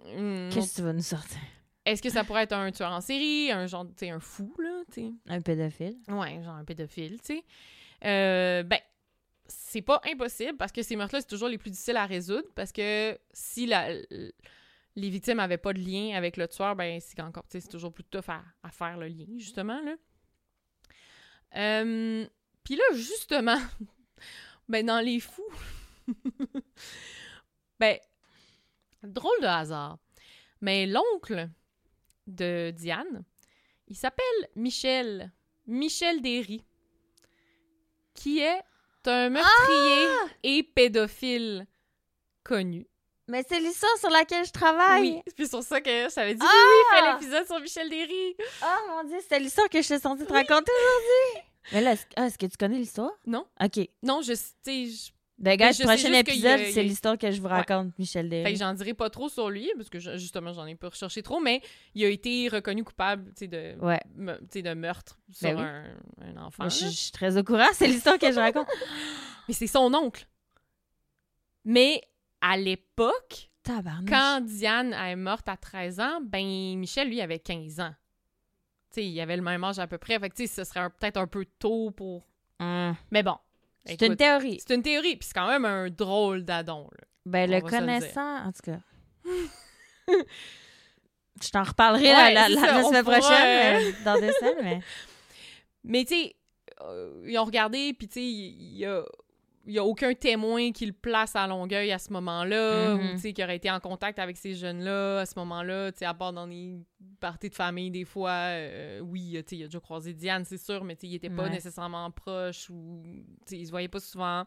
Hum, Qu'est-ce que tu vas nous sortir? Est-ce que ça pourrait être un tueur en série, un genre, tu sais, un fou, là, tu sais? Un pédophile? Ouais, genre un pédophile, tu sais. Euh, ben, c'est pas impossible parce que ces meurtres-là, c'est toujours les plus difficiles à résoudre parce que si la, les victimes avaient pas de lien avec le tueur, ben, c'est encore, tu sais, c'est toujours plus tough à, à faire le lien, justement, là. Euh, Puis là, justement, ben, dans les fous, ben, drôle de hasard, mais l'oncle de Diane. Il s'appelle Michel. Michel Derry. Qui est un meurtrier et pédophile connu. Mais c'est l'histoire sur laquelle je travaille. Oui, c'est sur ça que je t'avais dit Ah! oui, oui, fais l'épisode sur Michel Derry. Oh mon dieu, c'était l'histoire que je suis censée te raconter aujourd'hui. Mais là, est-ce ah, est-ce que tu connais l'histoire? Non. OK. Non, je, je- Ben, gars, sais prochain épisode, c'est l'histoire que je vous Ouais. raconte, Michel fait Derry. que j'en dirai pas trop sur lui, parce que je- justement, j'en ai pas recherché trop, mais il a été reconnu coupable, tu sais, de, Ouais. me- de meurtre sur Ben oui. un, un enfant. Moi, je, je suis très au courant, c'est l'histoire que je raconte. Mais c'est son oncle. Mais à l'époque, quand Diane est morte à 13 ans, ben Michel, lui, avait 15 ans. Sais, il avait le même âge à peu près. Fait que, tu sais, ce serait peut-être un peu tôt pour... Hum. Mais bon. C'est une théorie. C'est une théorie, puis c'est quand même un drôle d'adon, là. Ben, On le connaissant, en tout cas. je t'en reparlerai Ouais, la, semaine pourra, prochaine, euh, mais dans deux semaines, mais... Mais tu sais, euh, ils ont regardé, puis tu sais, il y a, il y a aucun témoin qui le place à Longueuil à ce moment-là, Mhm. ou tu sais, qui aurait été en contact avec ces jeunes-là à ce moment-là, à part dans les parties de famille, des fois, euh, oui, tu sais, il a déjà croisé Diane, c'est sûr, mais il était pas Ouais. nécessairement proche, ou ils se voyaient pas souvent.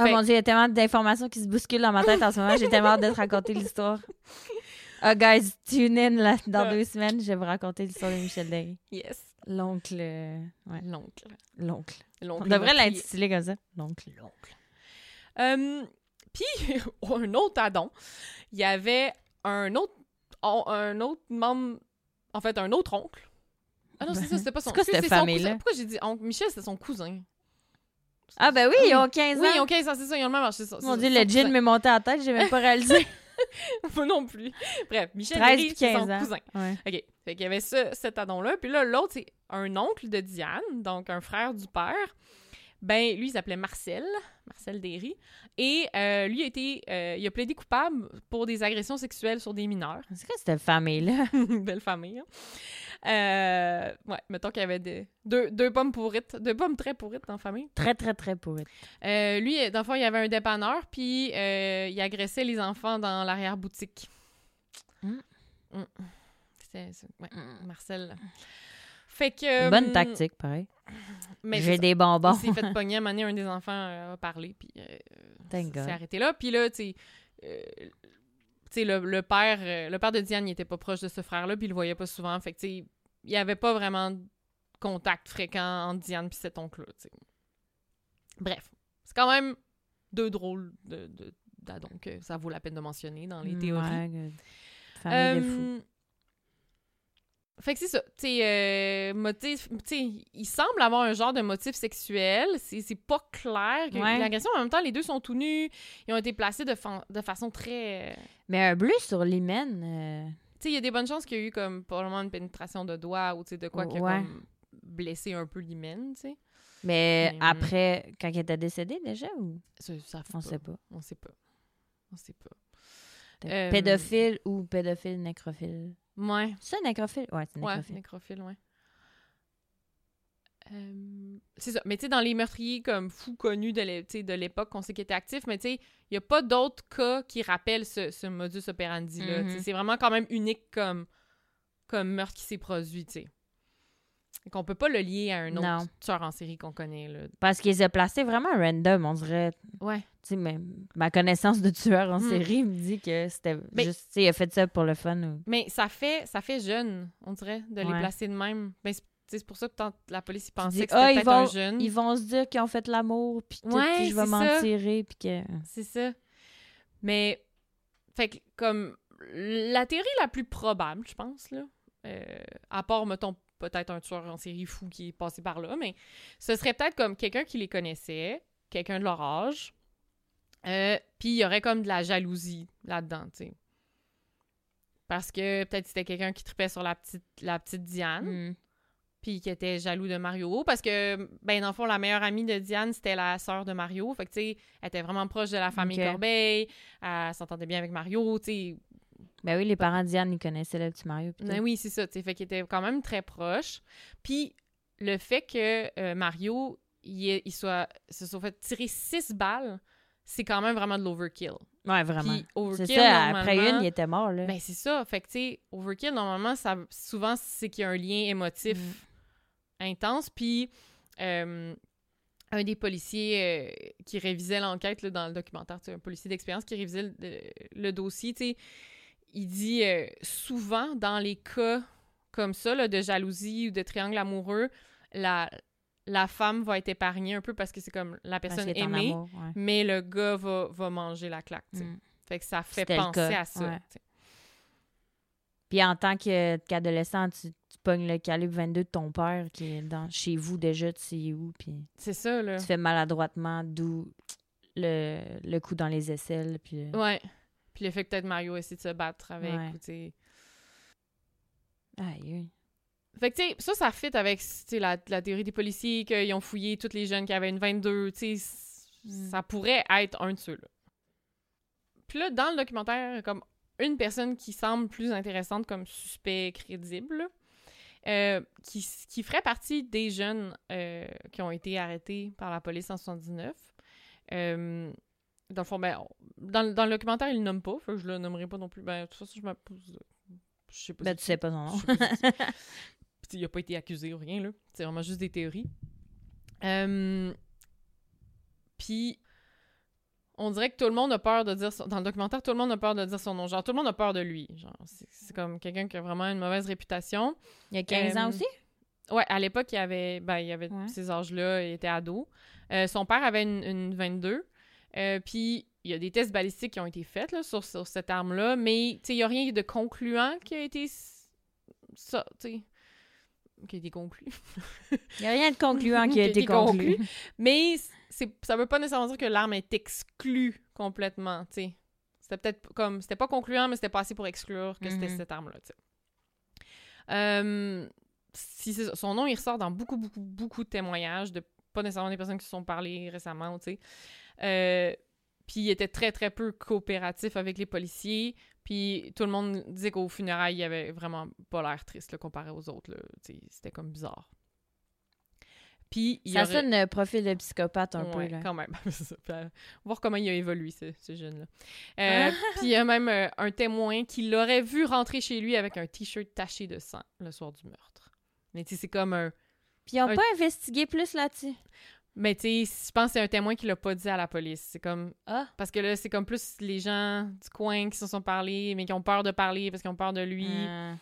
Oh Fait- mon dieu, il y a tellement d'informations qui se bousculent dans ma tête en ce moment. J'ai tellement hâte de te raconter l'histoire. Oh, guys, tune in là, dans Ouais. deux semaines. Je vais vous raconter l'histoire de Michel Derry. Yes, L'oncle. euh, Ouais, l'oncle. l'oncle. On devrait l'intituler comme ça. L'oncle. L'oncle. Euh, Puis, un autre addon, il y avait un autre, on- un autre membre, en fait, un autre oncle. Ah non, c'est ça, c'était pas son C'est cette c'est son famille-là? cousin. Pourquoi j'ai dit oncle? Michel, c'est son cousin. Ah, ben oui, ils ont 15 ans. Oui, ils ont 15 ans, c'est ça, ils ont le même âge, c'est ça. Dieu, son le gin m'est monté à la tête, j'ai même pas réalisé. Moi non plus. Bref, Michel 13 Derry, c'est 15 son ans. cousin. Ouais. OK. Fait qu'il y avait ce, cet addon-là. Puis là, l'autre, c'est un oncle de Diane, donc un frère du père. Ben, lui, il s'appelait Marcel, Marcel Derry. Et euh, lui, a été, euh, il a plaidé coupable pour des agressions sexuelles sur des mineurs. C'est quoi cette famille-là? Belle famille. hein. Euh, ouais, mettons qu'il y avait des- deux, deux pommes pourrites, deux pommes très pourrites dans la famille. Très, très, très pourri. Euh, lui, dans le fond, il y avait un dépanneur, puis il agressait les enfants dans l'arrière-boutique. Mm. Mm. C'était- c'est- ouais, Marcel. Fait que... Bonne euh, tactique, pareil. J'ai des bonbons. Il s'est fait pogner à un moment donné, un des enfants euh, a parlé, puis euh, arrêté là. Puis là, tu sais, euh, le, le père euh, le père de Diane, il était pas proche de ce frère-là, puis il le voyait pas souvent. Fait que, tu sais, il y avait pas vraiment de contact fréquent entre Diane puis cet oncle-là. Bref, c'est quand même deux drôles de, de, que ça vaut la peine de mentionner dans les théories. Ouais. Euh, Fait que c'est ça. Tu sais, euh, motif. Tu sais, il semble avoir un genre de motif sexuel. C'est c'est pas clair. que Ouais. L'agression, en même temps, les deux sont tout nus. Ils ont été placés de, fa- de façon très. euh, Mais un bleu sur l'hymen, euh, Tu sais, il y a des bonnes chances qu'il y a eu comme probablement une pénétration de doigt ou de quoi qui a Ouais. comme blessé un peu l'hymen, tu sais. mais Mais, après, quand il était décédé déjà, ou? Ça, ça on faut sait pas. pas. On sait pas. On sait pas. Euh, Pédophile ou pédophile nécrophile? Ouais. C'est un nécrophile? Ouais, c'est Ouais, nécrophile. nécrophile, ouais. Euh, c'est ça. Mais tu sais, dans les meurtriers comme fous connus de l'époque qu'on sait qu'ils étaient actifs, mais tu sais, il n'y a pas d'autres cas qui rappellent ce, ce modus operandi-là. Mhm. Sais, C'est vraiment quand même unique comme, comme meurtre qui s'est produit, tu sais. Et qu'on peut pas le lier à un autre Non. tueur en série qu'on connaît, là. Parce qu'ils ont placé vraiment random, on dirait. Ouais. Tu sais, mais ma connaissance de tueur en Hmm. série me dit que c'était Mais- juste, tu sais, il a fait ça pour le fun. Ou... Mais ça fait, ça fait jeune, on dirait, de les placer de même. Ben, c'est pour ça que tant- la police pensait dis, que Ah, c'était ils peut-être un vont- jeune. Ils vont se dire qu'ils ont fait l'amour, puis tout, Ouais, puis je vais m'en ça. tirer, puis que... C'est ça. Mais, fait que, comme, la théorie la plus probable, je pense, là, euh, à part, mettons, peut-être un tueur en série fou qui est passé par là, mais ce serait peut-être comme quelqu'un qui les connaissait, quelqu'un de leur âge, euh, puis il y aurait comme de la jalousie là-dedans, tu sais. Parce que peut-être c'était quelqu'un qui tripait sur la petite, la petite Diane, Hmm. puis qui était jaloux de Mario parce que ben dans le fond la meilleure amie de Diane c'était la sœur de Mario fait que tu sais elle était vraiment proche de la famille. Corbeil elle s'entendait bien avec Mario tu sais Ben oui, les parents de Diane, ils connaissaient le petit Mario. Ben oui c'est ça fait qu'ils étaient quand même très proches puis le fait que euh, Mario il, il soit se soit fait tirer six balles c'est quand même vraiment de l'overkill. Ouais, vraiment. Puis C'est ça, après une, il était mort, là. Ben, c'est ça. Fait que, tu sais, overkill, normalement, ça, souvent, c'est qu'il y a un lien émotif Mm. intense. Puis, euh, un des policiers euh, qui révisait l'enquête là, dans le documentaire, tu sais, un policier d'expérience qui révisait le, le- le dossier, tu sais, il dit euh, souvent, dans les cas comme ça, là, de jalousie ou de triangle amoureux, la, la femme va être épargnée un peu parce que c'est comme la personne aimée, amour, ouais. mais le gars va, va manger la claque. Mm. Fait que ça fait penser à ça. ouais. Puis en tant que- qu'adolescent, tu, tu pognes le calibre 22 de ton père qui est dans, chez vous déjà, tu sais où, puis C'est ça, là. tu fais maladroitement, d'où le, le coup dans les aisselles, puis... Ouais. Puis le fait que peut-être Mario essaie de se battre avec, Ouais. ou tu sais. Aïe. Fait que, tu sais, ça, ça fit avec, la, la théorie des policiers, qu'ils ont fouillé tous les jeunes qui avaient une 22, tu sais, Mm. ça pourrait être un de ceux-là. Puis là, dans le documentaire, comme une personne qui semble plus intéressante comme suspect crédible, euh, qui, qui ferait partie des jeunes euh, qui ont été arrêtés par la police en 79. Euh, dans le fond, ben, dans, le- dans le documentaire, il le nomme pas, fait que je le nommerai pas non plus. Ben, de toute façon, je me pose. Je sais pas. Ben, c'est tu sais pas son nom. Il a pas été accusé ou rien, là. C'est vraiment juste des théories. Euh, Puis, on dirait que tout le monde a peur de dire... son- Dans le documentaire, tout le monde a peur de dire son nom. Genre, tout le monde a peur de lui. Genre, c'est comme quelqu'un qui a vraiment une mauvaise réputation. Il y a 15 ans Euh, aussi? Ouais, à l'époque, il y avait, ben, il y avait Ouais. ces âges-là, il était ado. Euh, son père avait une, une 22. Euh, puis, il y a des tests balistiques qui ont été faits là, sur, sur cette arme-là, mais il n'y a rien de concluant qui a été. Ça, tu sais. Qui a été conclu. Il n'y a rien de concluant qui a été conclu. Mais ça veut pas nécessairement dire que l'arme est exclue complètement, tu sais. C'était peut-être comme... C'était pas concluant, mais c'était pas assez pour exclure que c'était Mhm. cette arme-là, tu sais. Euh, si son nom, il ressort dans beaucoup, beaucoup, beaucoup de témoignages de pas nécessairement des personnes qui se sont parlé récemment, tu sais. Euh, puis il était très, très peu coopératif avec les policiers. Puis tout le monde disait qu'au funérailles, il avait vraiment pas l'air triste là, comparé aux autres. C'était comme bizarre. Puis il y Ça aurait- sonne le profil de psychopathe un Ouais, peu, là. quand même. Euh, voir comment il a évolué, ce, ce jeune-là. Euh, Puis il y a même euh, un témoin qui l'aurait vu rentrer chez lui avec un T-shirt taché de sang le soir du meurtre. Mais tu sais, c'est comme un... Puis ils n'ont Un- pas investigué plus là-dessus? Mais tu sais, je pense que c'est un témoin qui l'a pas dit à la police. C'est comme... Ah. Parce que là, c'est comme plus les gens du coin qui se sont parlé, mais qui ont peur de parler parce qu'ils ont peur de lui. Ah.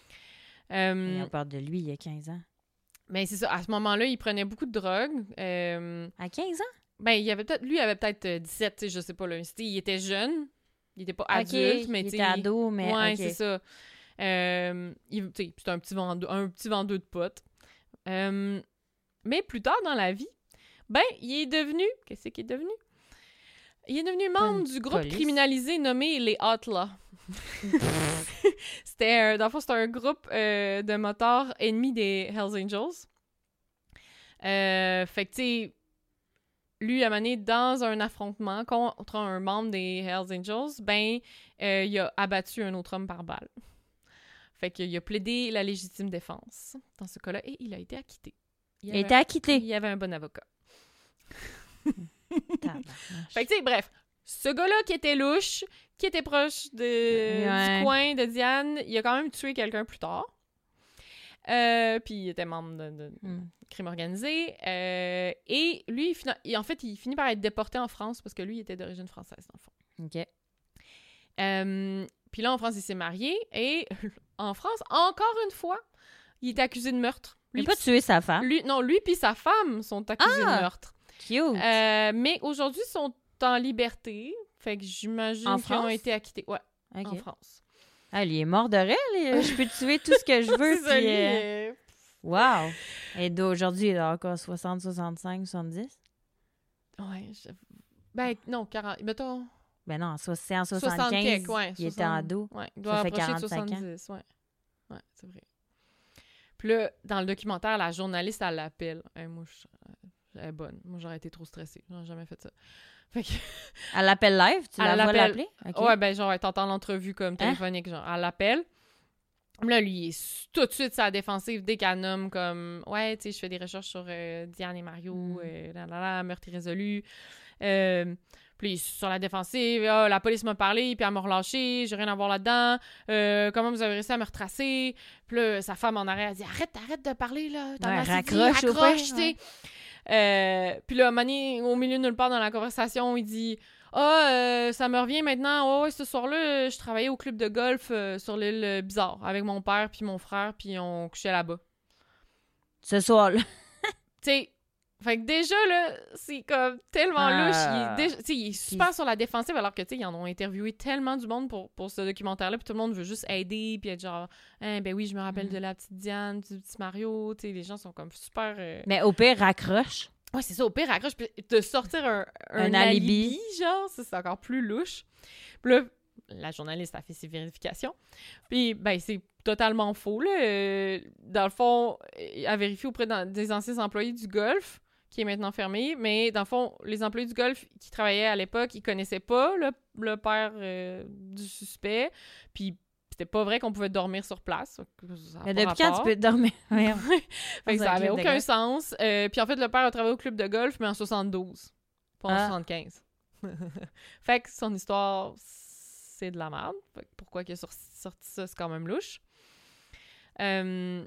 Euh, Ils ont peur de lui il y a 15 ans. mais c'est ça, à ce moment-là, il prenait beaucoup de drogue. Euh, À 15 ans? Ben, il avait peut-être, lui, il avait peut-être euh, 17, tu sais, je sais pas, là. Il était jeune. Il était pas adulte, mais il tu était sais. ado, mais ouais, c'est ça. Euh, il- tu sais, c'était un petit vendeur, un petit vendeur de potes. Euh, mais plus tard dans la vie, ben, il est devenu, qu'est-ce qu'il est devenu? Il est devenu membre du groupe police. criminalisé nommé les Outlaws. c'était, un- dans le fond, c'était un groupe euh, de motards ennemis des Hells Angels. Euh, fait que, tu sais, lui, à donné, dans un affrontement contre un membre des Hells Angels, ben, euh, il a abattu un autre homme par balle. Fait qu'il a plaidé la légitime défense dans ce cas-là et il a été acquitté. Il Il avait, était acquitté. il y avait un bon avocat. Fait que, tu sais, bref, ce gars-là qui était louche, qui était proche de, Ouais. du coin de Diane, il a quand même tué quelqu'un plus tard. Euh, puis il était membre de, de Hmm. crime organisé. Euh, et lui, il en fait, il finit par être déporté en France parce que lui, il était d'origine française, dans le fond. OK. Euh, puis là, en France, il s'est marié. Et en France, encore une fois, il est accusé de meurtre. Il n'a pas tué sa femme. lui, non, lui puis sa femme sont accusés Ah! de meurtre. Cute. Euh, mais aujourd'hui, ils sont en liberté. Fait que j'imagine En qu'ils ont été acquittés. Ouais, en France. Ah, il est mort de rire. lui. Je peux tuer tout ce que je veux. Puis, euh, euh, Wow. Et d'aujourd'hui, il a encore 60, 65, 70. Ouais, je- Ben, non, 40. Mettons. Ben non, c'est en 60 75. quelques, ouais, il était 60. ado. Ouais, il doit Ça fait approcher de 45 ans. 70. Ouais, ouais c'est vrai. Puis là, dans le documentaire, la journaliste, elle l'appelle. Hey, moi, je- elle est bonne. Moi, j'aurais été trop stressée. J'aurais jamais fait ça. Fait que, Elle l'appelle live? Tu Elle la vois l'appeler? OK. Ouais, ben, genre, elle t'entend l'entrevue Hein? comme téléphonique, genre, elle l'appelle. Là, lui, il est tout de suite sa défensive dès qu'elle nomme comme Ouais, tu sais, je fais des recherches sur euh, Diane et Mario, Mm. euh, là, là, là, meurtre irrésolu. Euh, Puis il est sur la défensive, Ah, la police m'a parlé, puis elle m'a relâché, j'ai rien à voir là-dedans. Euh, comment vous avez réussi à me retracer? Puis là, sa femme en arrêt, elle dit Arrête, arrête de parler, là. T'en Ouais, raccroche tu sais. Euh, puis là, Mané, au milieu de nulle part dans la conversation, il dit Ah, euh, ça me revient maintenant. Oh, ouais, ce soir-là, je travaillais au club de golf euh, sur l'île euh, Bizarre avec mon père puis mon frère, puis on couchait là-bas. Ce soir-là. Tu sais, fait que déjà, là, c'est comme tellement Ah. louche. Il est, déjà- tu sais, il est super sur la défensive, alors que, tu sais, ils en ont interviewé tellement du monde pour, pour ce documentaire-là, puis tout le monde veut juste aider, puis être genre, Hein, ben oui, je me rappelle Mhm. de la petite Diane, du petit Mario, tu sais, les gens sont comme super. euh, Mais au pire, raccroche. Ouais, c'est ça, au pire, accroche, puis de sortir un, un, Un alibi. alibi. genre, c'est encore plus louche. Puis là, la journaliste a fait ses vérifications. Puis, ben, c'est totalement faux, là. Euh, Dans le fond, elle a vérifié auprès des anciens employés du golf, qui est maintenant fermé, mais dans le fond, les employés du golf qui travaillaient à l'époque, ils connaissaient pas le, le père euh, du suspect, puis c'était pas vrai qu'on pouvait dormir sur place. Ça Mais depuis quand tu peux dormir? Fait que ça avait aucun sens. Euh, puis en fait, le père a travaillé au club de golf, mais en 72, pas en Ah. 75. fait que son histoire, c'est de la merde. Fait que pourquoi il a sorti, sorti ça, c'est quand même louche. Euh,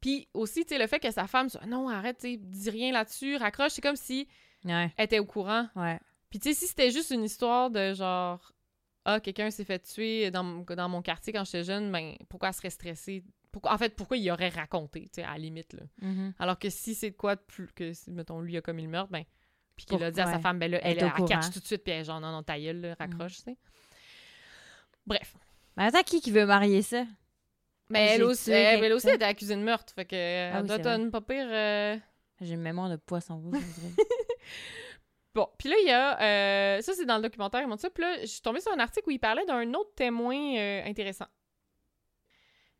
Puis aussi, tu sais, le fait que sa femme soit non, arrête, tu dis rien là-dessus, raccroche, c'est comme si Ouais, elle était au courant. ouais. Puis tu sais, si c'était juste une histoire de genre, ah, quelqu'un s'est fait tuer dans, mon- dans mon quartier quand j'étais jeune, ben pourquoi elle serait stressée? Pourquoi, en fait, pourquoi il aurait raconté, tu sais, à la limite, là? Mhm. Alors que si c'est de quoi de plus que, si, mettons, lui a commis le meurtre, ben, puis qu'il a dit à sa femme, ben là, Elle elle, elle, catch tout de suite, puis elle genre, non, non, ta gueule, là, raccroche, tu sais. Bref. Mais attends, qui qui veut marier ça? Mais elle aussi, elle, elle aussi était accusée de meurtre, fait que Ah elle oui, doit c'est être vrai. une pas pire... euh, J'ai une mémoire de poisson rouge. Bon, puis là, il y a... euh, ça, c'est dans le documentaire, il montre ça. Puis là, je suis tombée sur un article où il parlait d'un autre témoin euh, intéressant.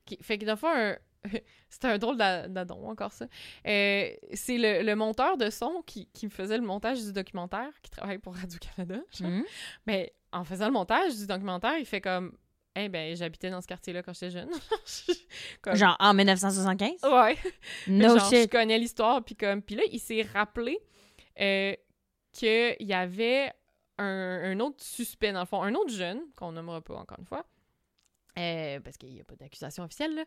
Qui, fait que, dans le fond, un- c'était un drôle d'a- d'adon, encore ça. Euh, c'est le, le monteur de son qui, qui faisait le montage du documentaire, qui travaille pour Radio-Canada. Mhm. Mais en faisant le montage du documentaire, il fait comme... Eh ben, j'habitais dans ce quartier-là quand j'étais jeune. Comme- Genre en 1975? Ouais. No genre, je connais l'histoire, puis comme... Puis là, il s'est rappelé euh, qu'il y avait un, un autre suspect, dans le fond, un autre jeune, qu'on nommera pas encore une fois, euh, parce qu'il n'y a pas d'accusation officielle, là.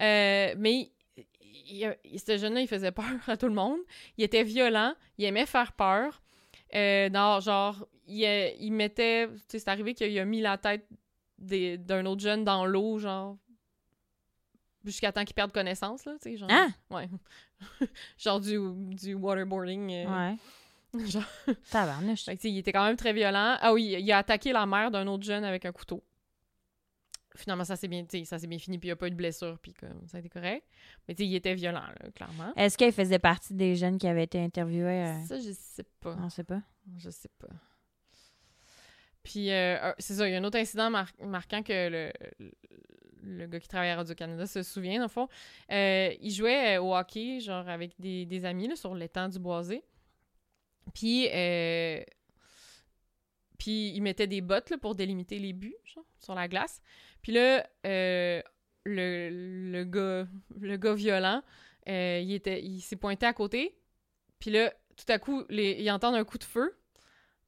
Euh, mais il- il- il- ce jeune-là, il faisait peur à tout le monde. Il était violent, il aimait faire peur. Euh, non, genre, il, il mettait... Tu sais, c'est arrivé qu'il a mis la tête d'un autre jeune dans l'eau, genre... Jusqu'à temps qu'il perde connaissance, là, tu sais, genre... Ah! Ouais. genre du, du waterboarding. euh, Ouais. genre. Tabarnouche. Fait que, tu sais, il était quand même très violent. Ah oui, il a attaqué la mère d'un autre jeune avec un couteau. Finalement, ça s'est bien, ça bien fini, puis il n'y a pas eu de blessure, puis comme, ça a été correct. Mais tu sais, il était violent, là, clairement. Est-ce qu'elle faisait partie des jeunes qui avaient été interviewés? euh, Ça, je sais pas. On sait pas. Je sais pas. Puis, euh, euh, c'est ça, il y a un autre incident mar- marquant que le, le, gars qui travaille à Radio-Canada se souvient, dans fond. Euh, il jouait euh, au hockey, genre, avec des, amis, là, sur l'étang du Boisé. Puis, puis il mettait des bottes, là, pour délimiter les buts, genre, sur la glace. Puis là, le, gars, le gars violent, il, il s'est pointé à côté. Puis là, tout à coup, les, il entend un coup de feu.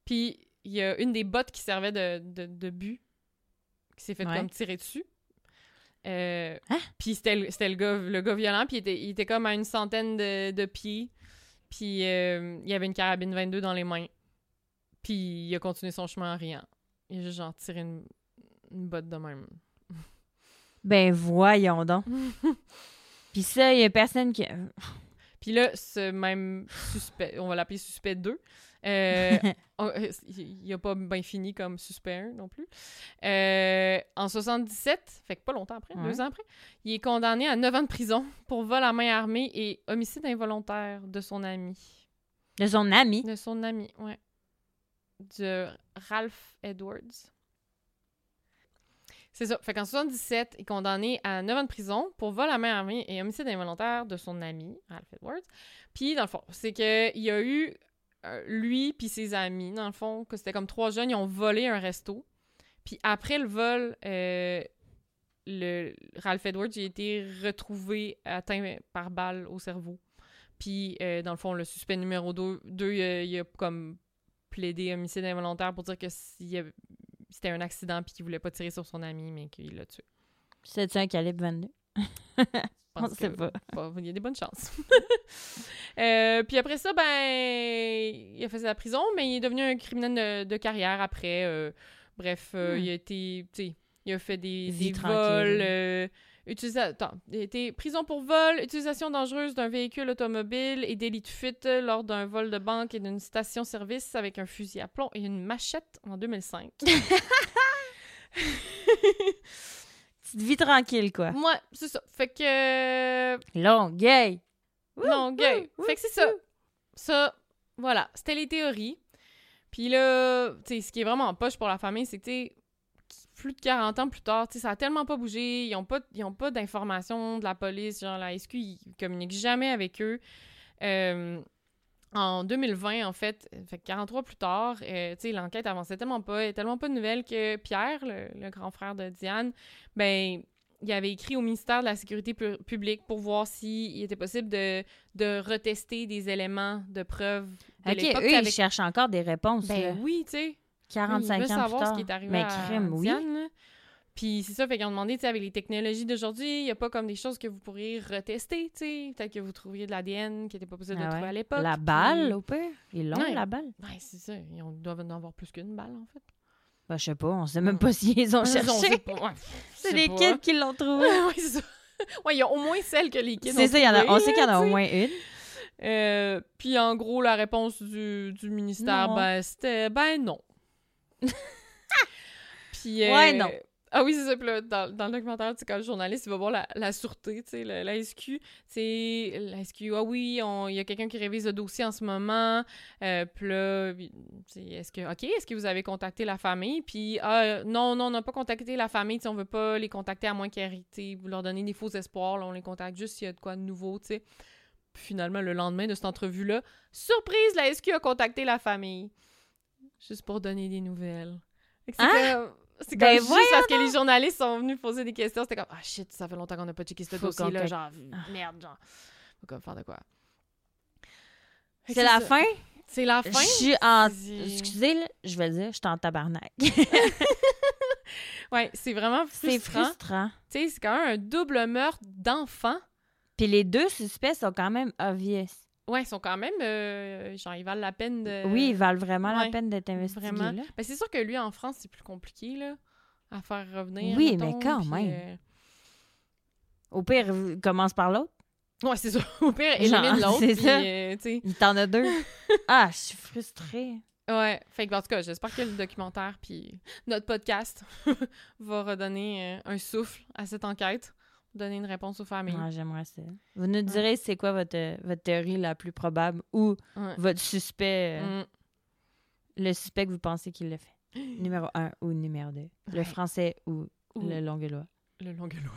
Puis il y a une des bottes qui servait de, de, de but qui s'est fait Ouais. comme tirer dessus. Euh, Hein? Puis c'était le, c'était le gars, le gars violent, puis il était, il était comme à une centaine de, de pieds. Puis euh, il avait une carabine 22 dans les mains. Puis il a continué son chemin en riant. Il a juste genre tiré une, une botte de même. Ben voyons donc. Puis ça, il y a personne qui. Puis là, ce même suspect, on va l'appeler suspect 2, euh, euh, il n'a pas bien fini comme suspect 1 non plus. Euh, en 77, fait que pas longtemps après, Ouais. deux ans après, il est condamné à 9 ans de prison pour vol à main armée et homicide involontaire de son ami. De son ami? De son ami, ouais. De Ralph Edwards. C'est ça. Fait qu'en 77, il est condamné à 9 ans de prison pour vol à main armée et homicide involontaire de son ami, Ralph Edwards. Puis, dans le fond, c'est qu'il y a eu euh, lui puis ses amis, dans le fond, que c'était comme trois jeunes, ils ont volé un resto. Puis après le vol, euh, Ralph Edwards a été retrouvé atteint par balle au cerveau. Puis, euh, dans le fond, le suspect numéro 2, il, il a comme plaidé homicide involontaire pour dire que c'était un accident puis qu'il voulait pas tirer sur son ami, mais qu'il l'a tué. C'est-tu un calibre 22? Je On pense sait que- pas. Bon, il y a des bonnes chances. Euh, puis après ça, ben, il a fait la prison, mais il est devenu un criminel de, de carrière après. euh, bref, euh, Hmm. il a été, tu sais, il a fait des, vols. utilisa- Attends, il a été prison pour vol, utilisation dangereuse d'un véhicule automobile et délit de fuite lors d'un vol de banque et d'une station-service avec un fusil à plomb et une machette en 2005. Petite vie tranquille, quoi. Moi, c'est ça. Fait que euh, Longueuil! Gay. Fait que c'est ça. Ça, voilà, c'était les théories. Puis là, tu sais, ce qui est vraiment poche pour la famille, c'est que, plus de 40 ans plus tard, tu sais, ça a tellement pas bougé. Ils ont pas, ils ont pas d'informations de la police. Genre, la SQ, ils communiquent jamais avec eux. Euh, en 2020, en fait, fait que 43 plus tard, euh, l'enquête avançait tellement pas, tellement pas de nouvelles que Pierre, le, le grand frère de Diane, ben, il avait écrit au ministère de la Sécurité pu- publique pour voir s'il était possible de, de retester des éléments de preuve de OK, l'époque. eux, avec- ils cherchent encore des réponses. Ben là. oui, tu sais. 45 il veut ans plus savoir tard. ce qui est arrivé Mais à crime, oui. Diane, là. Puis c'est ça, fait qu'ils ont demandé, tu sais, avec les technologies d'aujourd'hui, il n'y a pas comme des choses que vous pourriez retester, tu sais. Peut-être que vous trouviez de l'ADN qui n'était pas possible Ah de trouver ouais. à l'époque. La puis- balle, au pire. Ils l'ont, Ouais. la balle. Ouais, c'est ça. Ils ont- doivent en avoir plus qu'une balle, en fait. Ben, je sais pas, on sait même pas s'ils ont On sait cherché. ouais, C'est les pas. kids qui l'ont trouvé. ouais, c'est ça. Ouais, il y a au moins celle que les kids C'est ont ça, il y en a, on sait qu'il y en a au moins une. Euh, puis en gros, la réponse du, du ministère, Non. ben, c'était ben non. puis, euh, Ouais, non. Ah oui, c'est ça. Puis là, dans, dans le documentaire, tu quand le journaliste il va voir la, la sûreté, tu sais, la, la SQ, la SQ, ah oui, il y a quelqu'un qui révise le dossier en ce moment. Euh, puis là, est-ce que, OK, est-ce que vous avez contacté la famille? Puis, ah, non, non, on n'a pas contacté la famille, tu on veut pas les contacter à moins qu'ils vous leur donner des faux espoirs. Là, on les contacte juste s'il y a de quoi de nouveau, tu sais. Puis finalement, le lendemain de cette entrevue-là, surprise, la SQ a contacté la famille. Juste pour donner des nouvelles. Que C'est comme- Ben comme juste parce que les journalistes sont venus poser des questions. C'était comme, ah shit, ça fait longtemps qu'on n'a pas checké ce dossier-là. Genre, Ah. merde, genre. Faut comme faire de quoi. C'est la ça. fin? C'est la Je fin? suis en... Excusez, là, je vais le dire, je suis en tabarnak. Ouais, c'est vraiment C'est frustrant. frustrant. Tu sais, c'est quand même un double meurtre d'enfant. Puis les deux suspects sont quand même obvious. Ouais, ils sont quand même. euh, genre, ils valent la peine de. oui, ils valent vraiment la peine d'être investigués. Vraiment. là. Ben, c'est sûr que lui, en France, c'est plus compliqué, là, à faire revenir. Oui, mettons, mais quand puis, même. euh, Au pire, commence par l'autre. Ouais, c'est ça. Au pire, élimine l'autre. c'est ça. euh. Il t'en a deux. ah, je suis frustrée. Ouais. Fait que, en tout cas, j'espère que le documentaire puis notre podcast va redonner un souffle à cette enquête, donner une réponse aux familles. J'aimerais ça. Vous nous direz c'est quoi votre, votre théorie la plus probable ou Ouais. votre suspect, euh, Mm. le suspect que vous pensez qu'il l'a fait? Numéro un ou numéro deux? Le français ou Ou le longueulois. le longueulois.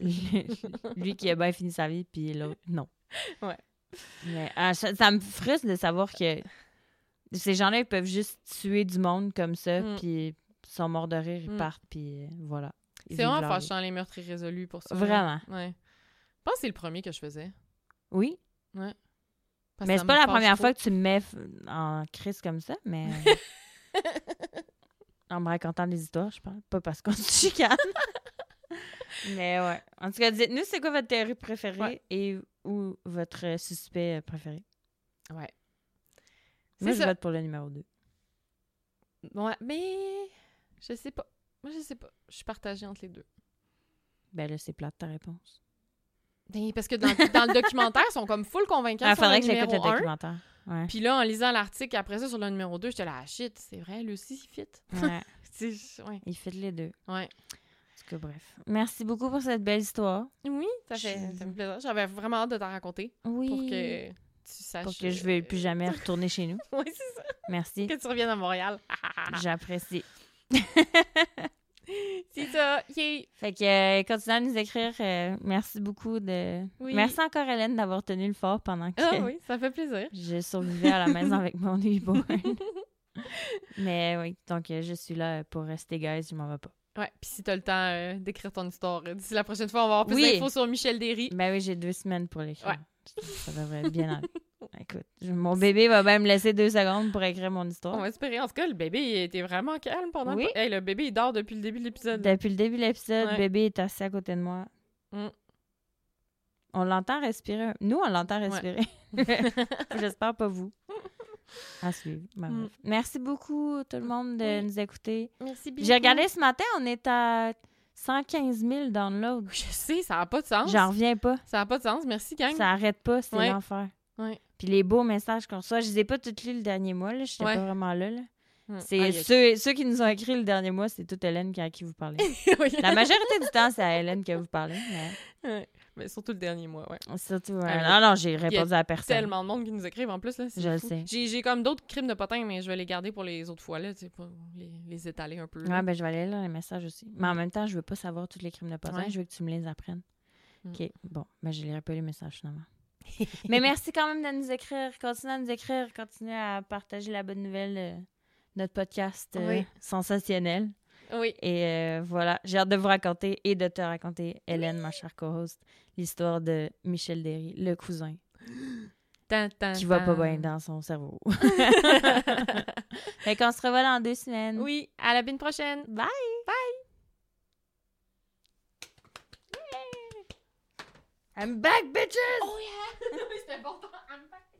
Lui qui a bien fini sa vie, puis l'autre, non. Ouais. Mais ah, ça, ça me frustre de savoir que ces gens-là, ils peuvent juste tuer du monde comme ça, Mm. puis ils sont morts de rire, ils Mm. partent, puis euh, voilà. C'est vraiment leur fâchant, les meurtres irrésolus pour ça. Vraiment. Ouais. Je pense que c'est le premier que je faisais. Oui, Parce mais c'est pas la première trop. fois que tu me mets en crise comme ça, mais... en me racontant des histoires, je parle. Pas parce qu'on se chicane. mais ouais. En tout cas, dites-nous c'est quoi votre théorie préférée Ouais. et ou votre suspect préféré? Ouais. Moi, je ça. vote pour le numéro 2. Ouais, mais je sais pas. Moi, je sais pas. Je suis partagée entre les deux. Ben là, c'est plate ta réponse. Ben, parce que dans, dans le documentaire, ils sont comme full convaincants Il le faudrait que j'écoute le 1. documentaire. Ouais. Puis là, en lisant l'article après ça sur le numéro 2, j'étais là, ah shit, c'est vrai, lui aussi, il fit. ouais. Il fait les deux. ouais. En tout cas, bref. Merci beaucoup pour cette belle histoire. Oui, ça fait, Je- ça fait plaisir. J'avais vraiment hâte de t'en raconter Oui. pour que tu saches. Pour que je ne veuille plus jamais retourner chez nous. oui, c'est ça. Merci. Que tu reviennes à Montréal. J'apprécie. C'est ça. Yay. Fait que euh, continuez à nous écrire. euh, merci beaucoup de. Oui. Merci encore Hélène d'avoir tenu le fort pendant que Ah oui, ça fait plaisir. je survivais à la maison avec mon newborn. Mais oui, donc euh, je suis là pour rester guys, je m'en vais pas. Ouais, puis si t'as le temps euh, d'écrire ton histoire, d'ici la prochaine fois, on va avoir plus Oui. d'infos sur Michel Derry. Ben oui, j'ai deux semaines pour l'écrire. Ouais. Ça devrait être bien aller. Écoute, mon bébé va même me laisser deux secondes pour écrire mon histoire. On va espérer. En tout cas, le bébé il était vraiment calme pendant Oui. le... Hey, le bébé, il dort depuis le début de l'épisode. Depuis le début de l'épisode, Ouais. bébé est assis à côté de moi. Mm. On l'entend respirer. Nous, on l'entend respirer. J'espère pas vous. À suivre. Mm. Merci beaucoup, tout le monde, de Oui. nous écouter. Merci J'ai regardé ce matin, on est à 115 000 downloads. Je sais, ça n'a pas de sens. J'en reviens pas. Ça n'a pas de sens. Merci, gang. Ça arrête pas, c'est Ouais. l'enfer. Ouais. Puis les beaux messages qu'on reçoit, je les ai pas tous lus le dernier mois, là. J'étais Ouais. pas vraiment là, là. Mm. C'est Ah, ceux, ceux qui nous ont écrit le dernier mois, c'est toute Hélène qui, à qui vous parlez. Oui. La majorité du temps, c'est à Hélène que vous parlez. Mais Ouais. Mais surtout le dernier mois, ouais. surtout, ouais. Non, non, j'ai répondu à personne. Tellement de monde qui nous écrivent en plus, là. Je le sais. J'ai comme d'autres crimes de potins, mais je vais les garder pour les autres fois, là, pour les, les étaler un peu. là. Ouais, ben je vais aller lire les messages aussi. Mais en même temps, je veux pas savoir tous les crimes de potin. Ouais. Je veux que tu me les apprennes. Mm. OK. Bon, ben je lirai pas les messages finalement. Mais merci quand même de nous écrire. Continuez à nous écrire. Continuez à partager la bonne nouvelle de notre podcast euh, Oui. sensationnel. Oui. Et euh, voilà, j'ai hâte de vous raconter et de te raconter, Hélène, ma chère co-host, l'histoire de Michel Derry, le cousin, Tan, tan, qui va pas bien dans son cerveau. fait qu'on se revoit dans deux semaines. Oui, à la bine prochaine. Bye! I'm back, bitches! Oh yeah! C'était important. I'm back.